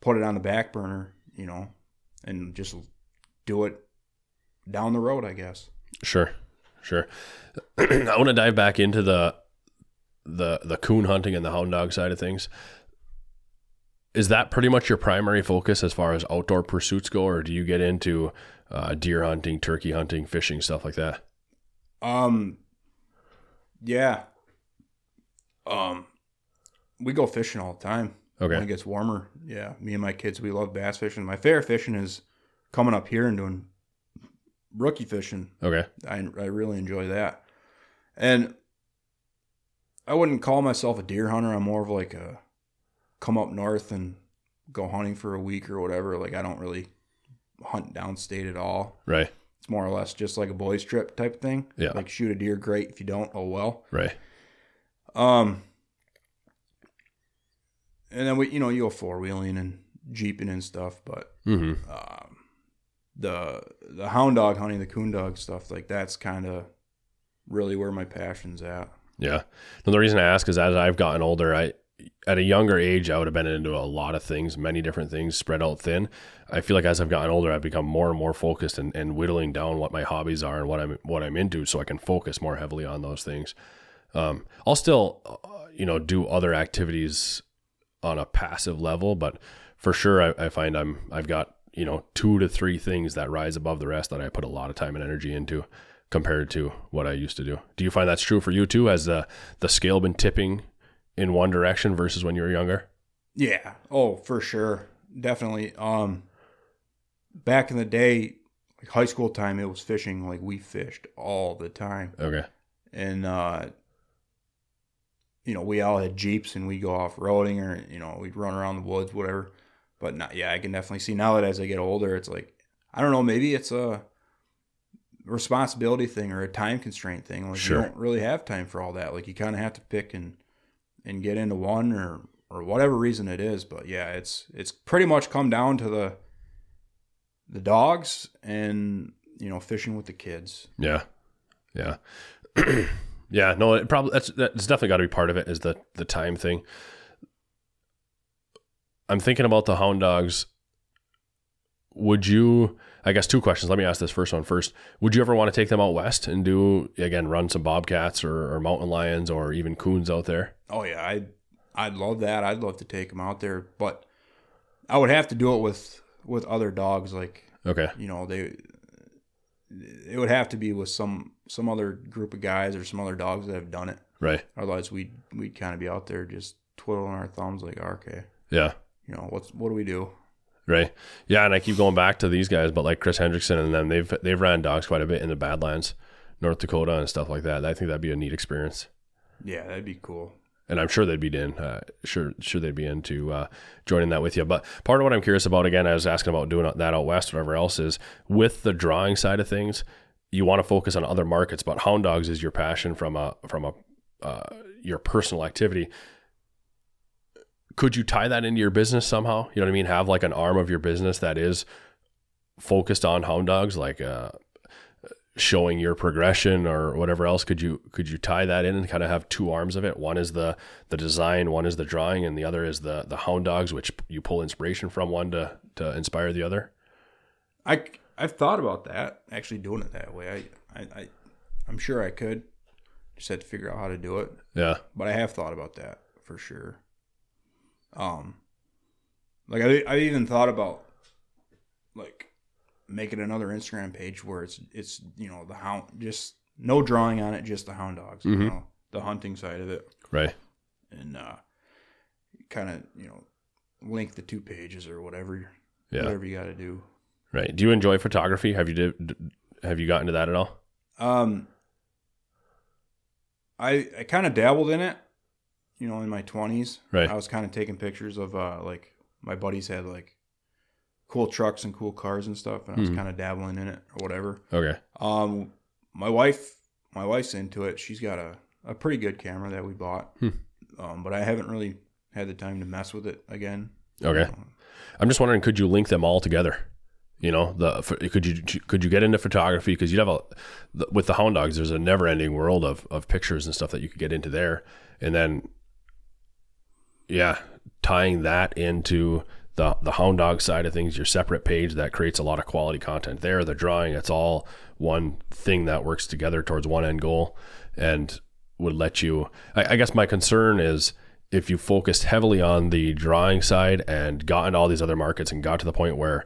put it on the back burner, you know, and just do it down the road, I guess. Sure, sure. I want to dive back into the the the coon hunting and the hound dog side of things. Is that pretty much your primary focus as far as outdoor pursuits go, or do you get into uh, deer hunting, turkey hunting, fishing, stuff like that? Um, yeah. Um, we go fishing all the time. Okay. When it gets warmer, yeah. Me and my kids, we love bass fishing. My favorite fishing is coming up here and doing brookie fishing. okay, I I really enjoy that. And I wouldn't call myself a deer hunter. I'm more of like a come up north and go hunting for a week or whatever. Like I don't really hunt downstate at all. right, It's more or less just like a boys trip type thing. Yeah. Like shoot a deer, great. If you don't, oh well. right, Um, and then we, you know, you go four wheeling and jeeping and stuff, but hmm um, the the hound dog hunting, the coon dog stuff, like that's kind of really where my passion's at. yeah. And the reason I ask is as I've gotten older, I at a younger age, I would have been into a lot of things, many different things, spread out thin. I feel like as I've gotten older, I've become more and more focused and, and whittling down what my hobbies are and what I'm what I'm into, so I can focus more heavily on those things. Um, I'll still, uh, you know, do other activities on a passive level, but for sure, I, I find I'm I've got you know two to three things that rise above the rest that I put a lot of time and energy into compared to what I used to do. Do you find that's true for you too? Has the the scale been tipping in one direction versus when you were younger? Yeah. Oh, for sure, definitely. Um, back in the day, like high school time, it was fishing. Like we fished all the time, Okay. and uh, you know, we all had jeeps and we go off roading or you know, we'd run around the woods, whatever. But not, yeah, I can definitely see now that as I get older, it's like I don't know, maybe it's a responsibility thing or a time constraint thing. Like Sure. you don't really have time for all that. Like you kind of have to pick and and get into one or or whatever reason it is. But yeah, it's it's pretty much come down to the the dogs and you know fishing with the kids. Yeah, yeah, yeah. No, it probably that's that's definitely got to be part of it. Is the the time thing. I'm thinking about the hound dogs. Would you? I guess two questions. Let me ask this first one first. Would you ever want to take them out west and do again run some bobcats or, or mountain lions or even coons out there? Oh yeah, I I'd, I'd love that. I'd love to take them out there, but I would have to do it with with other dogs. Like Okay. you know they it would have to be with some some other group of guys or some other dogs that have done it. Right. Otherwise, we'd we'd kind of be out there just twiddling our thumbs like, okay, Yeah. you know what's what do we do? Right. Yeah, and I keep going back to these guys, but like Chris Hendrickson and them, they've they've ran dogs quite a bit in the Badlands, North Dakota, and stuff like that. I think that'd be a neat experience. Yeah, that'd be cool. and I'm sure they'd be in. Uh, sure, sure they'd be into uh, joining that with you. But part of what I'm curious about, again, I was asking about doing that out west, whatever else is with the drawing side of things. You want to focus on other markets, but hound dogs is your passion from a from a uh, your personal activity. Could you tie that into your business somehow? You know what I mean? Have like an arm of your business that is focused on hound dogs, like uh, showing your progression or whatever else could you could you tie that in and kind of have two arms of it one is the the design one is the drawing and the other is the the hound dogs which you pull inspiration from one to to inspire the other I I've thought about that actually doing it that way. I I, I I'm sure I could. Just had to figure out how to do it. yeah but I have thought about that for sure. Um, like I, I even thought about like making another Instagram page where it's it's you know the hound just no drawing on it, just the hound dogs, you know, the hunting side of it, right. And uh, kind of you know link the two pages or whatever, yeah. whatever you got to do. right. Do you enjoy photography? Have you did have you gotten to that at all? Um, I I kind of dabbled in it, you know, in my twenties. Right. I was kind of taking pictures of uh like my buddies had like cool trucks and cool cars and stuff, and I was Mhm. kind of dabbling in it or whatever. okay Um, my wife, my wife's into it. She's got a a pretty good camera that we bought. Hmm. Um, but I haven't really had the time to mess with it again. okay Um, i'm just wondering could you link them all together you know the could you could you get into photography because you'd have a with the hound dogs there's a never ending world of of pictures and stuff that you could get into there and then yeah tying that into the the hound dog side of things your separate page that creates a lot of quality content there the drawing it's all one thing that works together towards one end goal and would let you I, I guess my concern is if you focused heavily on the drawing side and got into all these other markets and got to the point where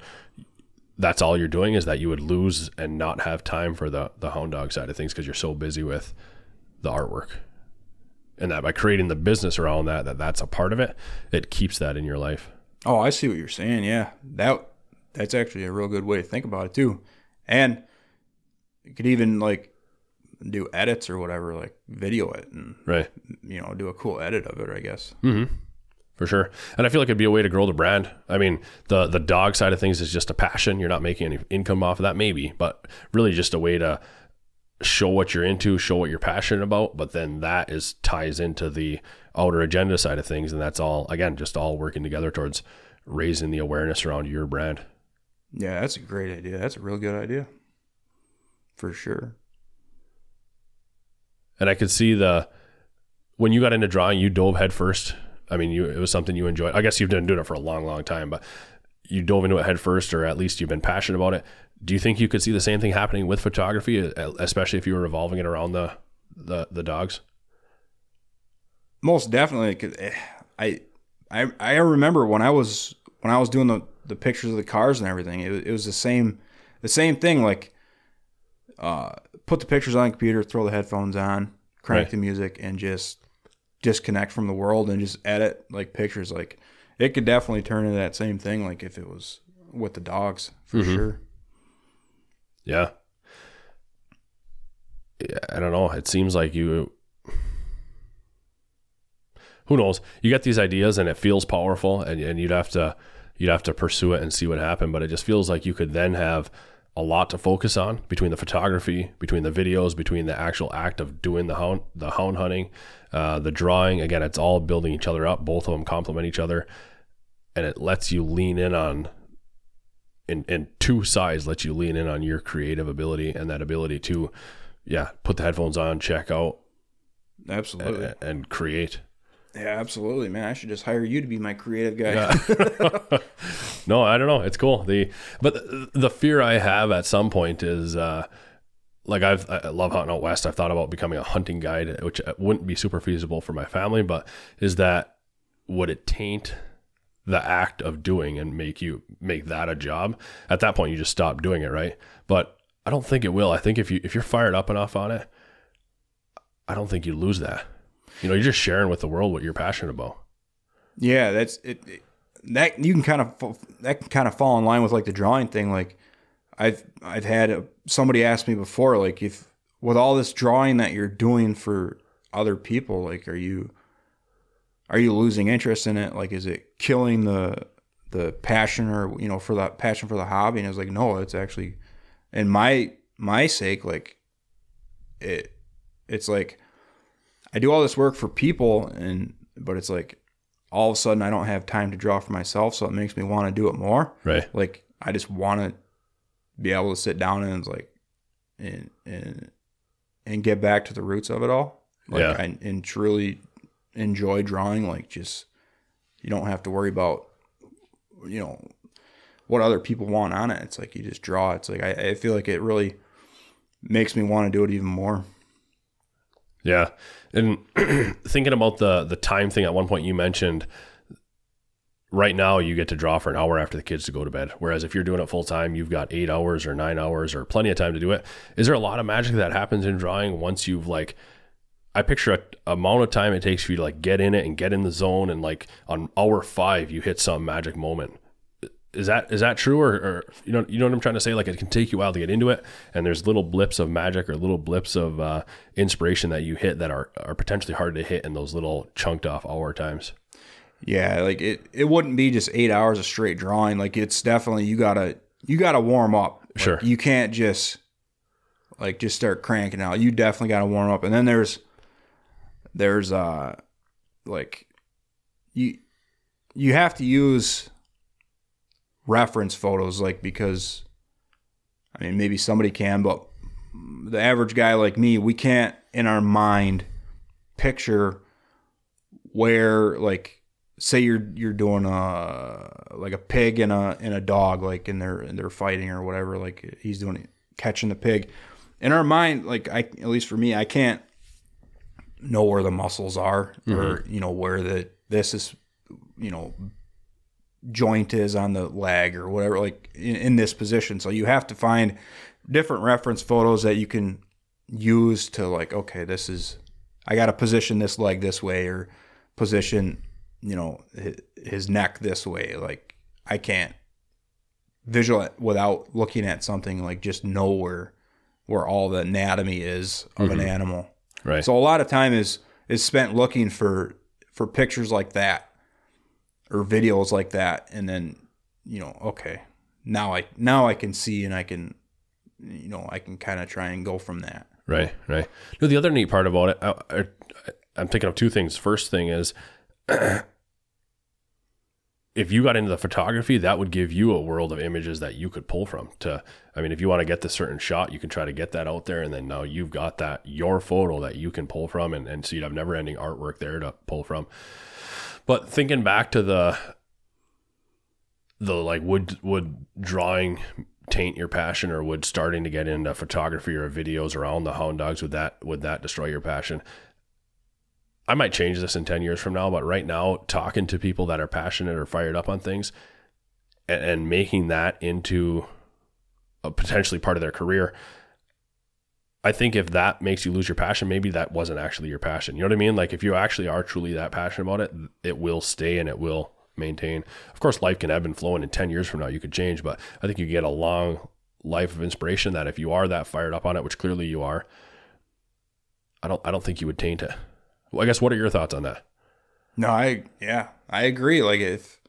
that's all you're doing is that you would lose and not have time for the the hound dog side of things because you're so busy with the artwork and that by creating the business around that that that's a part of it it keeps that in your life Oh, I see what you're saying. Yeah, that that's actually a real good way to think about it too. And you could even like do edits or whatever, like video it and right you know do a cool edit of it. I guess. Mm-hmm. For sure and i feel like it'd be a way to grow the brand i mean the the dog side of things is just a passion you're not making any income off of that maybe but really just a way to show what you're into show what you're passionate about but then that is ties into the outer agenda side of things and that's all again just all working together towards raising the awareness around your brand Yeah, that's a great idea. That's a real good idea. For sure. and I could see the when you got into drawing, you dove head first. I mean, you it was something you enjoyed. I guess you've been doing it for a long, long time, but you dove into it head first, or at least you've been passionate about it. Do you think you could see the same thing happening with photography, especially if you were revolving it around the the, the dogs? Most definitely. 'cause, eh, I I I remember when I was when I was doing the the pictures of the cars and everything. It, was- it was the same the same thing. Like, uh, put the pictures on the computer, throw the headphones on, crank Right. the music, and just disconnect from the world and just edit like pictures. Like, it could definitely turn into that same thing. Like if it was with the dogs for sure. Yeah. I don't know. It seems like you. Who knows? You get these ideas and it feels powerful, and, and you'd have to you'd have to pursue it and see what happened. But it just feels like you could then have a lot to focus on between the photography, between the videos, between the actual act of doing the hound, the hound hunting, uh, the drawing. Again, it's all building each other up. Both of them complement each other, and it lets you lean in on. In, in two sides, let you lean in on your creative ability and that ability to, yeah, put the headphones on, check out, Absolutely. and, and create. Yeah, absolutely, man. I should just hire you to be my creative guy. Yeah. no, I don't know. It's cool. The but the, the fear I have at some point is uh like I've I love hunting out west. I've thought about becoming a hunting guide, which wouldn't be super feasible for my family, but is that would it taint the act of doing and make you make that a job? At that point you just stop doing it, right? But I don't think it will. I think if you if you're fired up enough on it, I don't think you lose that. You know, you're just sharing with the world what you're passionate about. Yeah, that's it, it- That you can kind of that can kind of fall in line with like the drawing thing. Like I've I've had a, somebody ask me before, like if with all this drawing that you're doing for other people, like are you are you losing interest in it? Like is it killing the the passion or you know for that passion for the hobby? And I was like, no, it's actually, in my my sake, like it it's like I do all this work for people and but it's like all of a sudden I don't have time to draw for myself, so it makes me want to do it more. Right. Like I just want to be able to sit down and like and and and get back to the roots of it all. Like Yeah. and, and truly enjoy drawing. Like just you don't have to worry about you know what other people want on it. It's like you just draw. It's like I, I feel like it really makes me want to do it even more. Yeah. And thinking about the the time thing at one point you mentioned right now you get to draw for an hour after the kids to go to bed. Whereas if you're doing it full time, you've got eight hours or nine hours or plenty of time to do it. Is there a lot of magic that happens in drawing once you've like I picture a amount of time it takes for you to like get in it and get in the zone and like on hour five you hit some magic moment. Is that is that true or, or you know you know what I'm trying to say? Like it can take you a while to get into it, and there's little blips of magic or little blips of uh, inspiration that you hit that are are potentially hard to hit in those little chunked off hour times. Yeah, like it, it wouldn't be just eight hours of straight drawing. Like it's definitely you gotta you gotta warm up. Like, Sure. You can't just like just start cranking out. You definitely gotta warm up. And then there's there's uh like you you have to use reference photos like because I mean maybe somebody can, but the average guy like me, we can't in our mind picture where like say you're you're doing a like a pig and a and a dog like and they're and they're fighting or whatever like he's doing catching the pig. In our mind like I at least for me I can't know where the muscles are or mm-hmm. you know where the this is you know joint is on the leg or whatever like in, in this position so you have to find different reference photos that you can use to like okay this is I got to position this leg this way or position, you know, his, neck this way. Like I can't visual without looking at something like just know where where all the anatomy is of an mm-hmm. animal. Right. So a lot of time is is spent looking for for pictures like that or videos like that and then you know, okay. Now I now I can see and I can you know, I can kind of try and go from that. Right, right. No, the other neat part about it, I, I, I'm thinking of two things. First thing is, if you got into the photography, that would give you a world of images that you could pull from. To, I mean, if you want to get the certain shot, you can try to get that out there, and then now you've got that your photo that you can pull from, and, and so you'd have never-ending artwork there to pull from. But thinking back to the the like would would drawing taint your passion or would starting to get into photography or videos around the hound dogs would that would that destroy your passion i might change this in 10 years from now but right now talking to people that are passionate or fired up on things and, and making that into a potentially part of their career i think if that makes you lose your passion maybe that wasn't actually your passion you know what i mean like if you actually are truly that passionate about it it will stay and it will maintain. Of course, life can ebb and flow, and in 10 years from now, you could change, but I think you get a long life of inspiration that if you are that fired up on it, which clearly you are, I don't, I don't think you would taint it. Well, I guess what are your thoughts on that? No, I yeah, I agree. Like if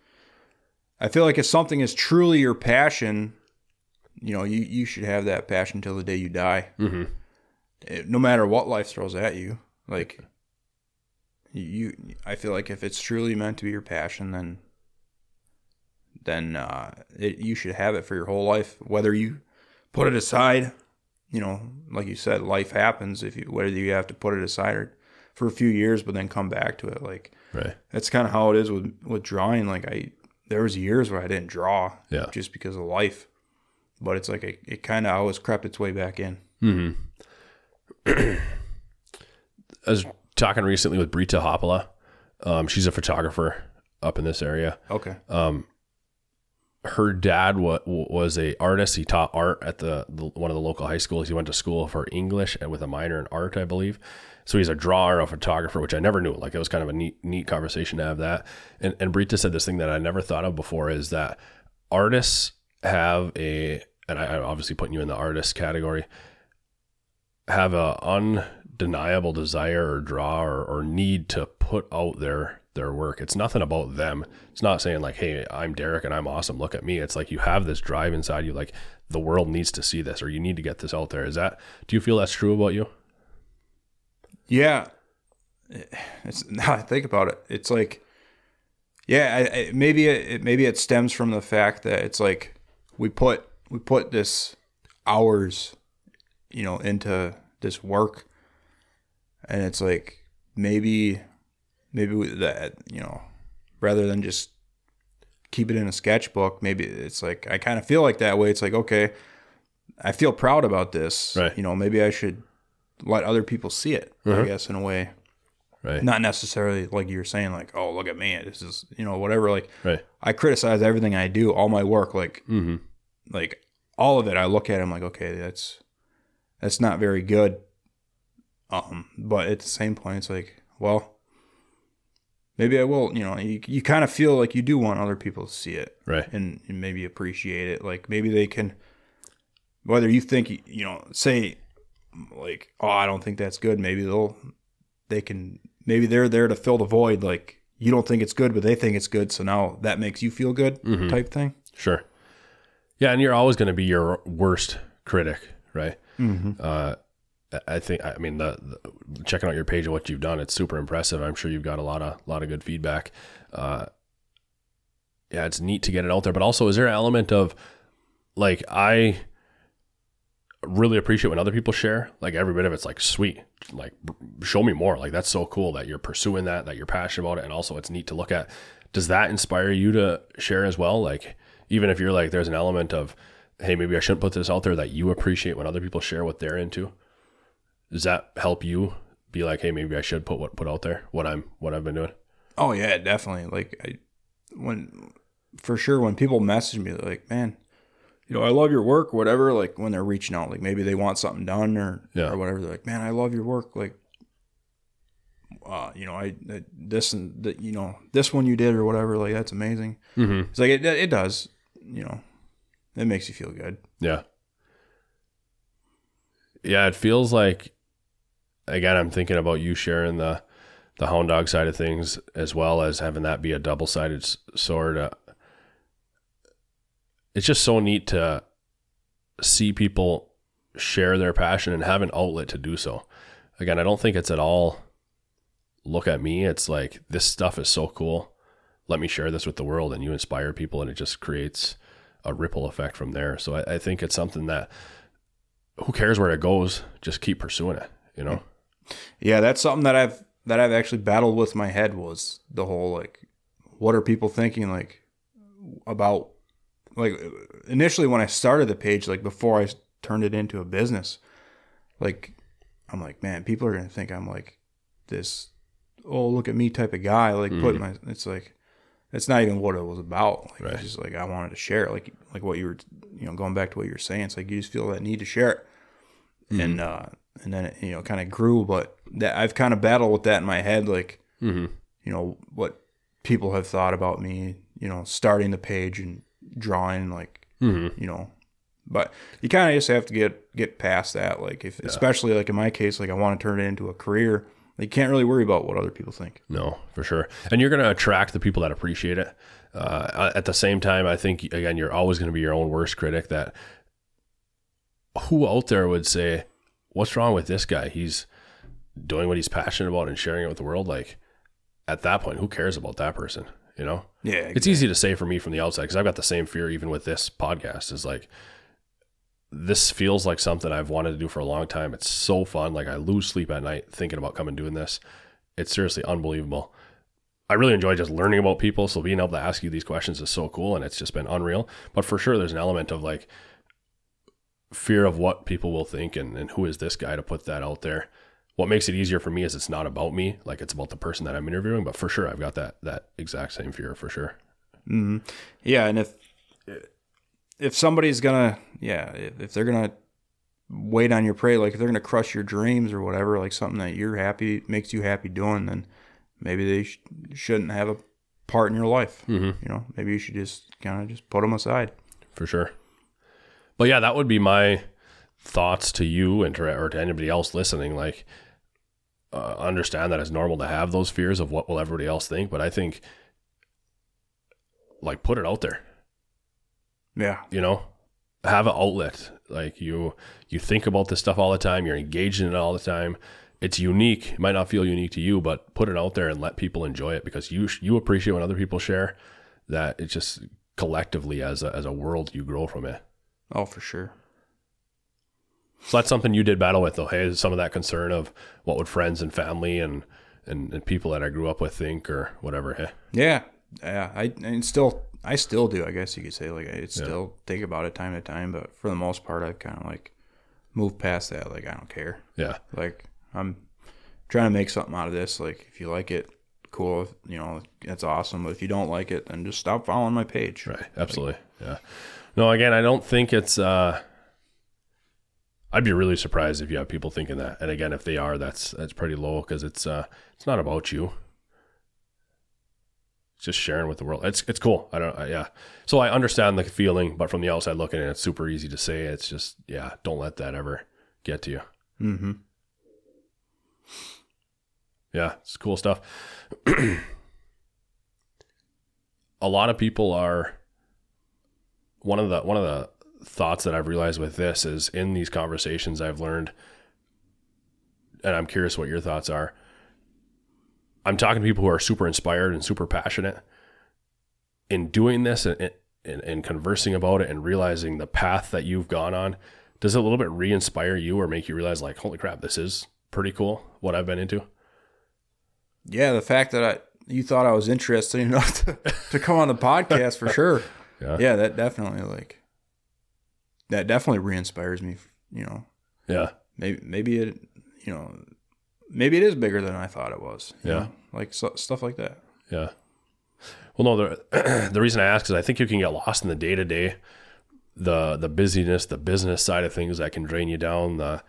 I feel like if something is truly your passion, you know, you, you should have that passion till the day you die. Mhm. Eh, No matter what life throws at you, like you, I feel like if it's truly meant to be your passion, then then uh, it, you should have it for your whole life. Whether you put it aside, you know, like you said, life happens. If you whether you have to put it aside or for a few years, but then come back to it, like Right. that's kind of how it is with with drawing. Like I, there was years where I didn't draw, Yeah. just because of life. But it's like it, it kind of always crept its way back in. I was talking recently with Brita Hoppala. Um, she's a photographer up in this area. Okay. her dad wa- was a artist. He taught art at the, the one of the local high schools. He went to school for English and with a minor in art, I believe. So he's a drawer, a photographer, which I never knew. Like it was kind of a neat, neat conversation to have that. And and Brita said this thing that I never thought of before is that artists have a, and I, I'm obviously putting you in the artist category, have a undeniable desire or draw or, or need to put out their their work. It's nothing about them. It's not saying like, "Hey, I'm Derek and I'm awesome. Look at me." It's like you have this drive inside you, like the world needs to see this, or you need to get this out there. Is that? Do you feel that's true about you? Yeah. It's now I think about it. It's like, yeah, I, I, maybe it maybe it stems from the fact that it's like we put we put this hours, you know, into this work, and it's like maybe maybe we- that you know rather than just keep it in a sketchbook maybe it's like i kind of feel like that way it's like okay i feel proud about this Right. you know maybe i should let other people see it i guess in a way Right. not necessarily like you're saying like oh look at me this is you know whatever like Right. i criticize everything i do all my work like Mm-hmm. like all of it i look at it, i'm like okay that's that's not very good um but at the same point it's like well maybe i will you know you, you kind of feel like you do want other people to see it Right. and, and maybe appreciate it like maybe they can whether you think you know say like oh i don't think that's good maybe they'll they can maybe they're there to fill the void like you don't think it's good but they think it's good so now that makes you feel good type thing Sure. Yeah, and you're always going to be your worst critic, right? Mm-hmm. Uh, I- I think. I mean, the, the checking out your page of what you've done, it's super impressive. I'm sure you've got a lot of lot of good feedback. Uh, yeah, it's neat to get it out there, but also, is there an element of like I really appreciate when other people share like every bit of it's like sweet. Like show me more. Like that's so cool that you're pursuing that that you're passionate about it and also it's neat to look at. Does that inspire you to share as well? Like even if you're like there's an element of hey maybe i shouldn't put this out there that you appreciate when other people share what they're into. Does that help you be like hey maybe i should put what put out there what i'm what i've been doing? Oh yeah, definitely. Like I, when for sure when people message me like, man, you know, I love your work, whatever. Like when they're reaching out, like maybe they want something done or Yeah. or whatever. They're like, man, I love your work. Like, uh, you know, I, I this and that, you know, this one you did or whatever. Like that's amazing. mm-hmm. It's like it, it does. You know, it makes you feel good. Yeah. Yeah, it feels like again I'm thinking about you sharing the the hound dog side of things as well as having that be a double-sided sword. Uh, it's just so neat to see people share their passion and have an outlet to do so. Again, I don't think it's at all look at me. It's like this stuff is so cool. Let me share this with the world and you inspire people and it just creates a ripple effect from there. So I, I think it's something that who cares where it goes? Just keep pursuing it, you know? Yeah, that's something that I've that I've actually battled with my head was the whole like, what are people thinking like about like initially when I started the page like before I turned it into a business, like I'm like man, people are gonna think I'm like this oh look at me type of guy like putting my it's like it's not even what it was about. Like Right. it's just like I wanted to share like like what you were you know going back to what you were saying it's like you just feel that need to share it. And uh and then it you know kind of grew but that I've kind of battled with that in my head like Mm-hmm. you know what people have thought about me you know starting the page and drawing like Mm-hmm. you know but you kind of just have to get get past that like if especially like in my case like I want to turn it into a career you can't really worry about what other people think No, for sure. And you're going to attract the people that appreciate it. Uh, at the same time, I think, again, you're always going to be your own worst critic that who out there would say, "What's wrong with this guy? He's doing what he's passionate about and sharing it with the world." Like at that point, who cares about that person? You know? Yeah, It's easy to say for me from the outside because I've got the same fear even with this podcast. Is like this feels like something I've wanted to do for a long time. It's so fun. Like I lose sleep at night thinking about coming doing this. It's seriously unbelievable. I really enjoy just learning about people. So being able to ask you these questions is so cool and it's just been unreal. But for sure there's an element of like fear of what people will think and, and who is this guy to put that out there. What makes it easier for me is it's not about me, like it's about the person that I'm interviewing. But for sure I've got that that exact same fear for sure. Yeah, and if if somebody's gonna, yeah, if, if they're gonna wait on your prey, like if they're gonna crush your dreams or whatever, like something that you're happy makes you happy doing, then maybe they sh- shouldn't have a part in your life. Mm-hmm. You know, maybe you should just kind of just put them aside. for sure. But yeah, that would be my thoughts to you and to, or to anybody else listening. Like, uh, understand that it's normal to have those fears of what will everybody else think, but I think, like, put it out there. Yeah, You know, have an outlet. Like you, you think about this stuff all the time. You're engaged in it all the time. It's unique. It might not feel unique to you, but put it out there and let people enjoy it because you you appreciate when other people share. That it's just collectively as a, as a world you grow from it. oh for sure. So that's something you did battle with, though. Hey, is some of that concern of what would friends and family and, and, and people that I grew up with think or whatever. Hey, Yeah, yeah. I and still, I still do. I guess you could say like I still think about it time to time, but for the most part, I've kind of like moved past that. Like I don't care. yeah, Like I'm trying to make something out of this. Like if you like it, cool. If, you know, that's awesome. But if you don't like it, then just stop following my page. right, absolutely, yeah. No, again, I don't think it's. uh I'd be really surprised if you have people thinking that. And again, if they are, that's that's pretty low because it's uh it's not about you. It's just sharing with the world. It's it's cool. I don't. I, yeah. So I understand the feeling, but from the outside looking in, it's super easy to say. It's just yeah. Don't let that ever get to you. Mm-hmm. Yeah, it's cool stuff. a lot of people are one of the one of the thoughts that I've realized with this is in these conversations I've learned and I'm curious what your thoughts are. I'm talking to people who are super inspired and super passionate in doing this and, and, and conversing about it and realizing the path that you've gone on. Does it a little bit re-inspire you or make you realize like, holy crap, this is pretty cool what I've been into? Yeah, the fact that I you thought I was interested enough to, to come on the podcast for sure. Yeah. Yeah, that definitely like that definitely re-inspires me. You know, Yeah. maybe maybe it you know maybe it is bigger than I thought it was. Yeah. know? like so, stuff like that. Yeah. Well, no, the the reason I ask is I think you can get lost in the day to day, the the busyness, the business side of things that can drain you down, the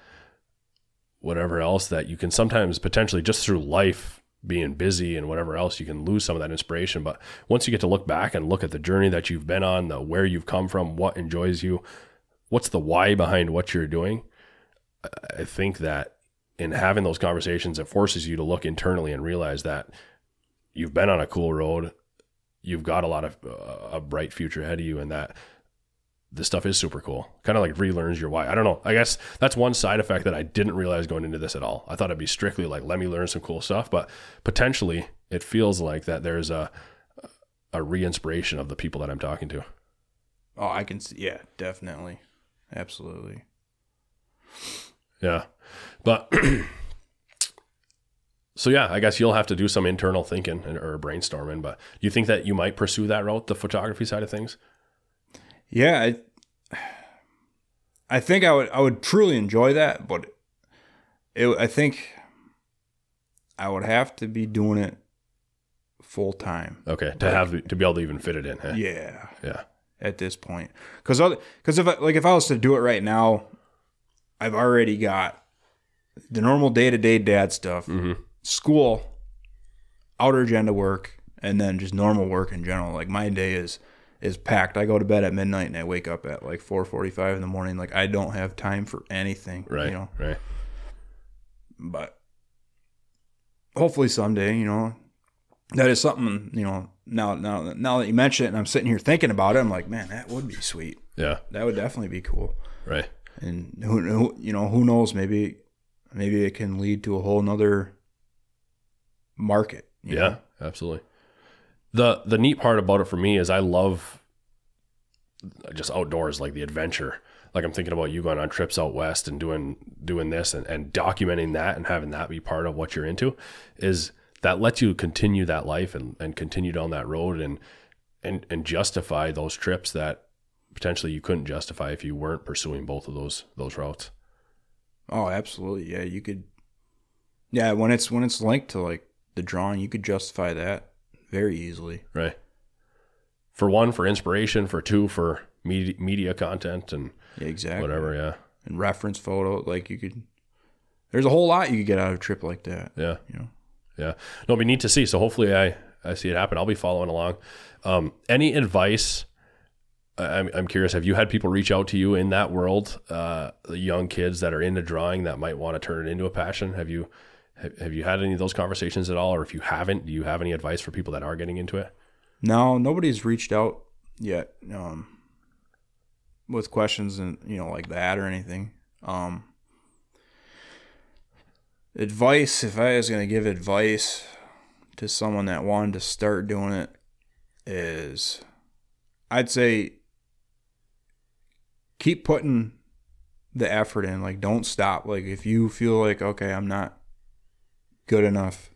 whatever else that you can sometimes potentially just through life being busy and whatever else you can lose some of that inspiration. But once you get to look back and look at the journey that you've been on, the where you've come from, what enjoys you, what's the why behind what you're doing, I- think that in having those conversations, it forces you to look internally and realize that you've been on a cool road. You've got a lot of uh, a bright future ahead of you, and that this stuff is super cool. Kind of like relearns your why. I don't know. I guess that's one side effect that I didn't realize going into this at all. I thought it'd be strictly like let me learn some cool stuff, but potentially it feels like that there's a a re-inspiration of the people that I'm talking to. Oh, I can see. Yeah, definitely, absolutely. Yeah. But so yeah, I guess you'll have to do some internal thinking and- or brainstorming. But do you think that you might pursue that route, the photography side of things? Yeah, I, I think I would I would truly enjoy that, but it, I think I would have to be doing it full time. Okay, to have to be able to even fit it in. Huh? Yeah, Yeah. At this point, because because if I, like if I was to do it right now, I've already got the normal day to day dad stuff, mm-hmm. school, outer agenda work, and then just normal work in general. Like my day is is packed. I go to bed at midnight and I wake up at like four forty five in the morning. Like I don't have time for anything. Right. You know, Right. but hopefully someday, you know, that is something. You know, now now now that you mention it, and I'm sitting here thinking about it, I'm like, man, that would be sweet. Yeah. That would definitely be cool. Right. and who, who you know who knows maybe maybe it can lead to a whole nother market. Yeah, know? absolutely. The the neat part about it for me is I love just outdoors, like the adventure. Like I'm thinking about you going on trips out west and doing doing this and, and documenting that and having that be part of what you're into is that lets you continue that life and, and continue down that road and and and justify those trips that potentially you couldn't justify if you weren't pursuing both of those those routes. Oh, absolutely. Yeah, you could. Yeah, when it's when it's linked to like the drawing, you could justify that very easily. Right. For one, for inspiration. For two, for media, media content and Yeah, exactly. whatever. Yeah. And reference photo, like you could. There's a whole lot you could get out of a trip like that. Yeah. You know. Yeah. No, be neat to see. So hopefully I, I see it happen. I'll be following along. Um, any advice? I'm, I'm curious. Have you had people reach out to you in that world, uh, the young kids that are into drawing that might want to turn it into a passion? Have you, have, have you had any of those conversations at all? Or if you haven't, do you have any advice for people that are getting into it? No, nobody's reached out yet um, with questions and you know like that or anything. Um, advice, if I was gonna give advice to someone that wanted to start doing it, is I'd say keep putting the effort in. Like, don't stop. Like, if you feel like okay, I'm not good enough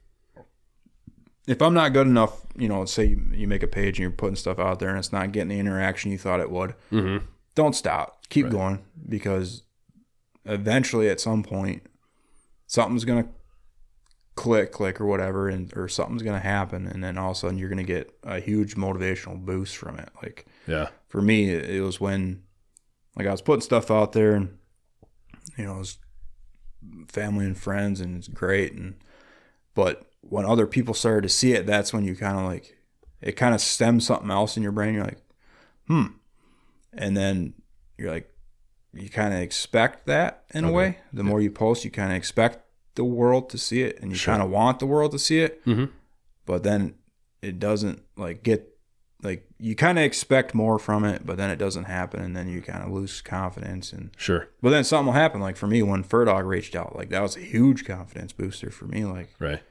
if I'm not good enough, you know, say you, you make a page and you're putting stuff out there and it's not getting the interaction you thought it would, Mm-hmm. don't stop. Keep going because eventually at some point something's going to click, click or whatever, and or something's going to happen. And then all of a sudden you're going to get a huge motivational boost from it. Like Yeah. for me, it it was when like I was putting stuff out there and, you know, it was family and friends and it's great. And, but when other people started to see it, that's when you kind of like, it kind of stems something else in your brain. You're like, hmm. And then you're like, you kind of expect that in a way. The more you post, you kind of expect the world to see it and you Sure. kind of want the world to see it. Mm-hmm. But then it doesn't like get, like, you kind of expect more from it, but then it doesn't happen. And then you kind of lose confidence. And, Sure. but then something will happen. Like for me, when Furdog reached out, like that was a huge confidence booster for me. Like, Right.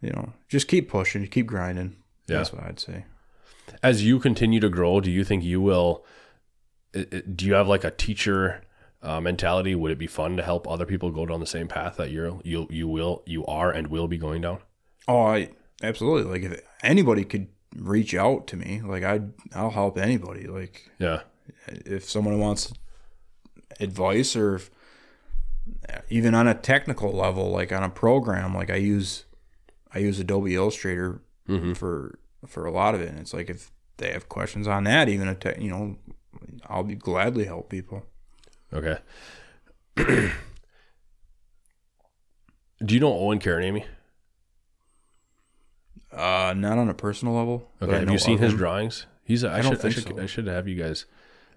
you know, just keep pushing, keep grinding. Yeah. That's what I'd say. as you continue to grow, do you think you will? Do you have like a teacher uh, mentality? Would it be fun to help other people go down the same path that you're you you will you are and will be going down? Oh, I absolutely. Like if anybody could reach out to me, like I, I'll help anybody. Like Yeah, if someone wants advice or if, even on a technical level, like on a program, like I use, I use Adobe Illustrator for for a lot of it. And it's like if they have questions on that, even a tech, you know, I'll be gladly help people. okay. do you know Owen Carnamy? Uh, not on a personal level. Okay, have you seen his him. drawings? He's a, I, I don't should I should so. I should have you guys.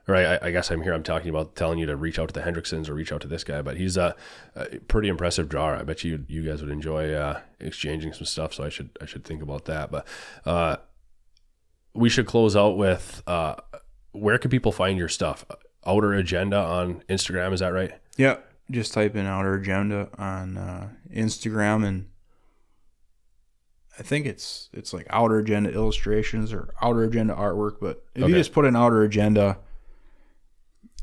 Or I, I guess I'm here. I'm talking about telling you to reach out to the Hendricksons or reach out to this guy, but he's a, a pretty impressive drawer. I bet you you guys would enjoy uh, exchanging some stuff. So I should I should think about that. But uh, we should close out with uh, where can people find your stuff? Outer Agenda on Instagram, is that right? Yeah, just type in Outer Agenda on uh, Instagram, and I think it's it's like Outer Agenda Illustrations or Outer Agenda Artwork. But if Okay. you just put in Outer Agenda,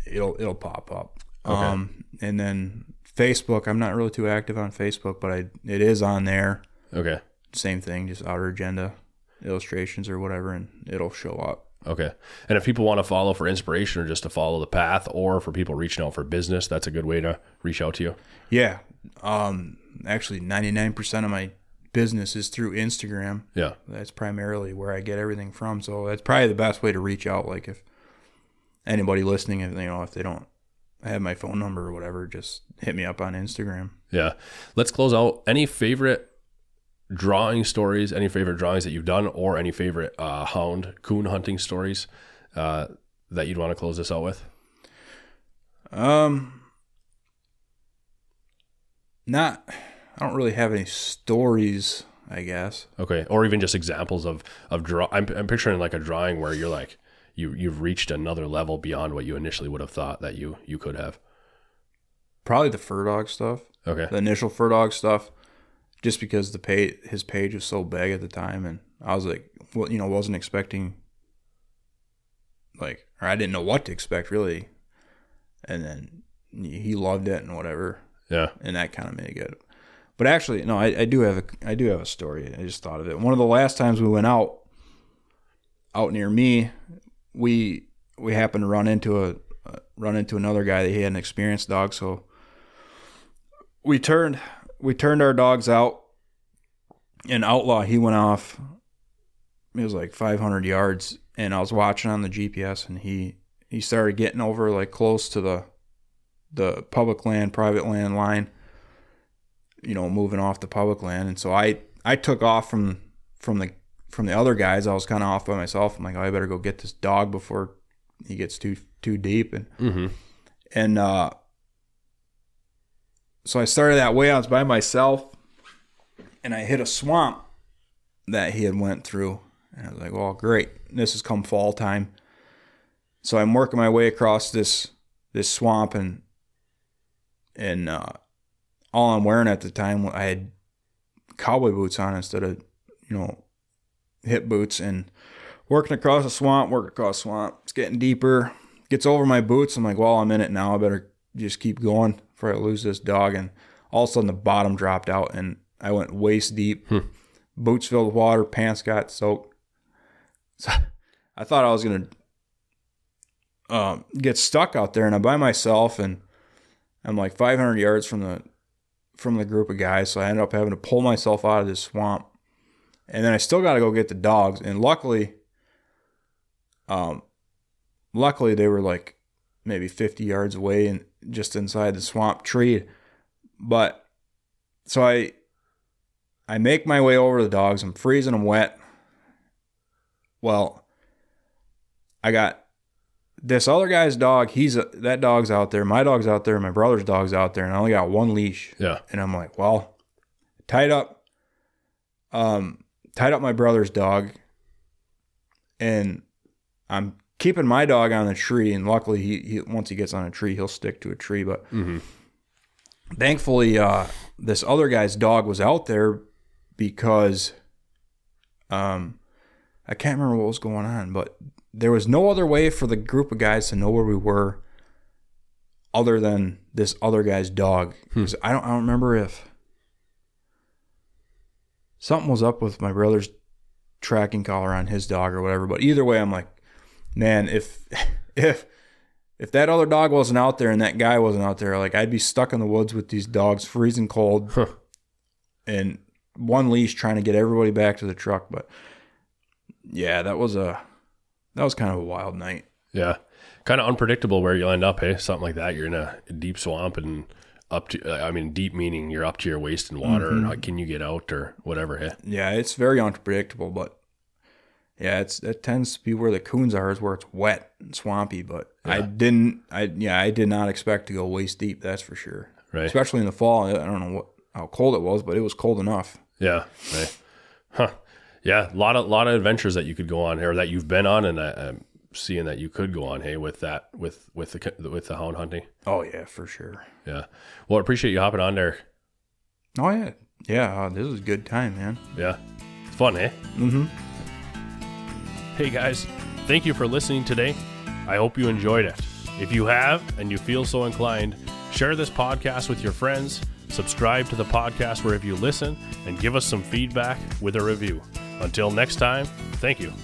it'll it'll pop up. Okay. Um, and then Facebook, I'm not really too active on Facebook, but I it is on there. Okay, Same thing, just Outer Agenda Illustrations or whatever, and it'll show up. Okay. And if people want to follow for inspiration or just to follow the path, or for people reaching out for business, that's a good way to reach out to you. Yeah. Um, actually, 99% of my business is through Instagram. Yeah. That's primarily where I get everything from. So that's probably the best way to reach out. Like if anybody listening, if you know, if they don't have my phone number or whatever, just hit me up on Instagram. Yeah. Let's close out. Any favorite drawing stories, any favorite drawings that you've done, or any favorite uh, hound coon hunting stories uh, that you'd want to close this out with? Um, not. I don't really have any stories. I guess. Okay. Or even just examples of, of draw. I'm, I'm picturing like a drawing where you're like, you, you've reached another level beyond what you initially would have thought that you, you could have. probably the fur dog stuff, Okay. the initial fur dog stuff, just because the pay his page was so big at the time, and I was like, well, you know, wasn't expecting like, or I didn't know what to expect really, and then he loved it and whatever, Yeah. and that kind of made it good. But actually, no, I, I do have a I do have a story. I just thought of it. One of the last times we went out, out near me, we we happened to run into a uh, run into another guy that he had an experienced dog. So we turned we turned our dogs out. And outlaw, he went off. It was like 500 yards, and I was watching on the GPS, and he he started getting over like close to the the public land private land line you know moving off the public land and so i i took off from from the from the other guys i was kind of off by myself i'm like oh, i better go get this dog before he gets too too deep and Mm-hmm. and uh so i started that way i was by myself and i hit a swamp that he had went through and i was like well great this has come fall time so i'm working my way across this this swamp and and uh all I'm wearing at the time, I had cowboy boots on instead of, you know, hip boots and working across the swamp, working across the swamp. It's getting deeper. Gets over my boots. I'm like, well, I'm in it now. I better just keep going before I lose this dog. And all of a sudden the bottom dropped out and I went waist deep. Boots filled with water, pants got soaked. So I thought I was to um, get stuck out there and I'm by myself and I'm like 500 yards from the from the group of guys, so I ended up having to pull myself out of this swamp. And then I still got to go get the dogs, and luckily, um, luckily they were like maybe 50 yards away and just inside the swamp tree. But so I, I make my way over the dogs. I'm freezing them wet. Well, I got this other guy's dog. He's a, that dog's out there. My dog's out there. My brother's dog's out there, and I only got one leash. Yeah. And I'm like, well, tied up, um, tied up my brother's dog, and I'm keeping my dog on the tree. And luckily, he, he once he gets on a tree, he'll stick to a tree. But Mm-hmm. thankfully, uh, this other guy's dog was out there because, um, I can't remember what was going on, but there was no other way for the group of guys to know where we were other than this other guy's dog. 'Cause I don't I don't remember if something was up with my brother's tracking collar on his dog or whatever. But either way, I'm like, man, if if if that other dog wasn't out there and that guy wasn't out there, like I'd be stuck in the woods with these dogs, freezing cold, Huh. and one leash trying to get everybody back to the truck. But yeah, that was a that was kind of a wild night. Yeah. Kind of unpredictable where you'll end up, hey? Something like that. You're in a deep swamp and up to, I mean, deep meaning you're up to your waist in water. Mm-hmm. Or can you get out or whatever, hey? Yeah, it's very unpredictable, but yeah, it's that tends to be where the coons are, is where it's wet and swampy. But I didn't, I yeah, I did not expect to go waist deep. That's for sure. Right. Especially in the fall. I don't know what how cold it was, but it was cold enough. Yeah. Right. Huh. Yeah. A lot of, lot of adventures that you could go on here that you've been on and I, I'm seeing that you could go on, hey, with that, with, with the, with the hound hunting. Oh yeah, for sure. Yeah. Well, I appreciate you hopping on there. Oh yeah, yeah. Uh, this is a good time, man. Yeah. It's fun, eh? Mm-hmm. Hey guys, thank you for listening today. I hope you enjoyed it. If you have and you feel so inclined, share this podcast with your friends, subscribe to the podcast wherever you listen, and give us some feedback with a review. Until next time, thank you.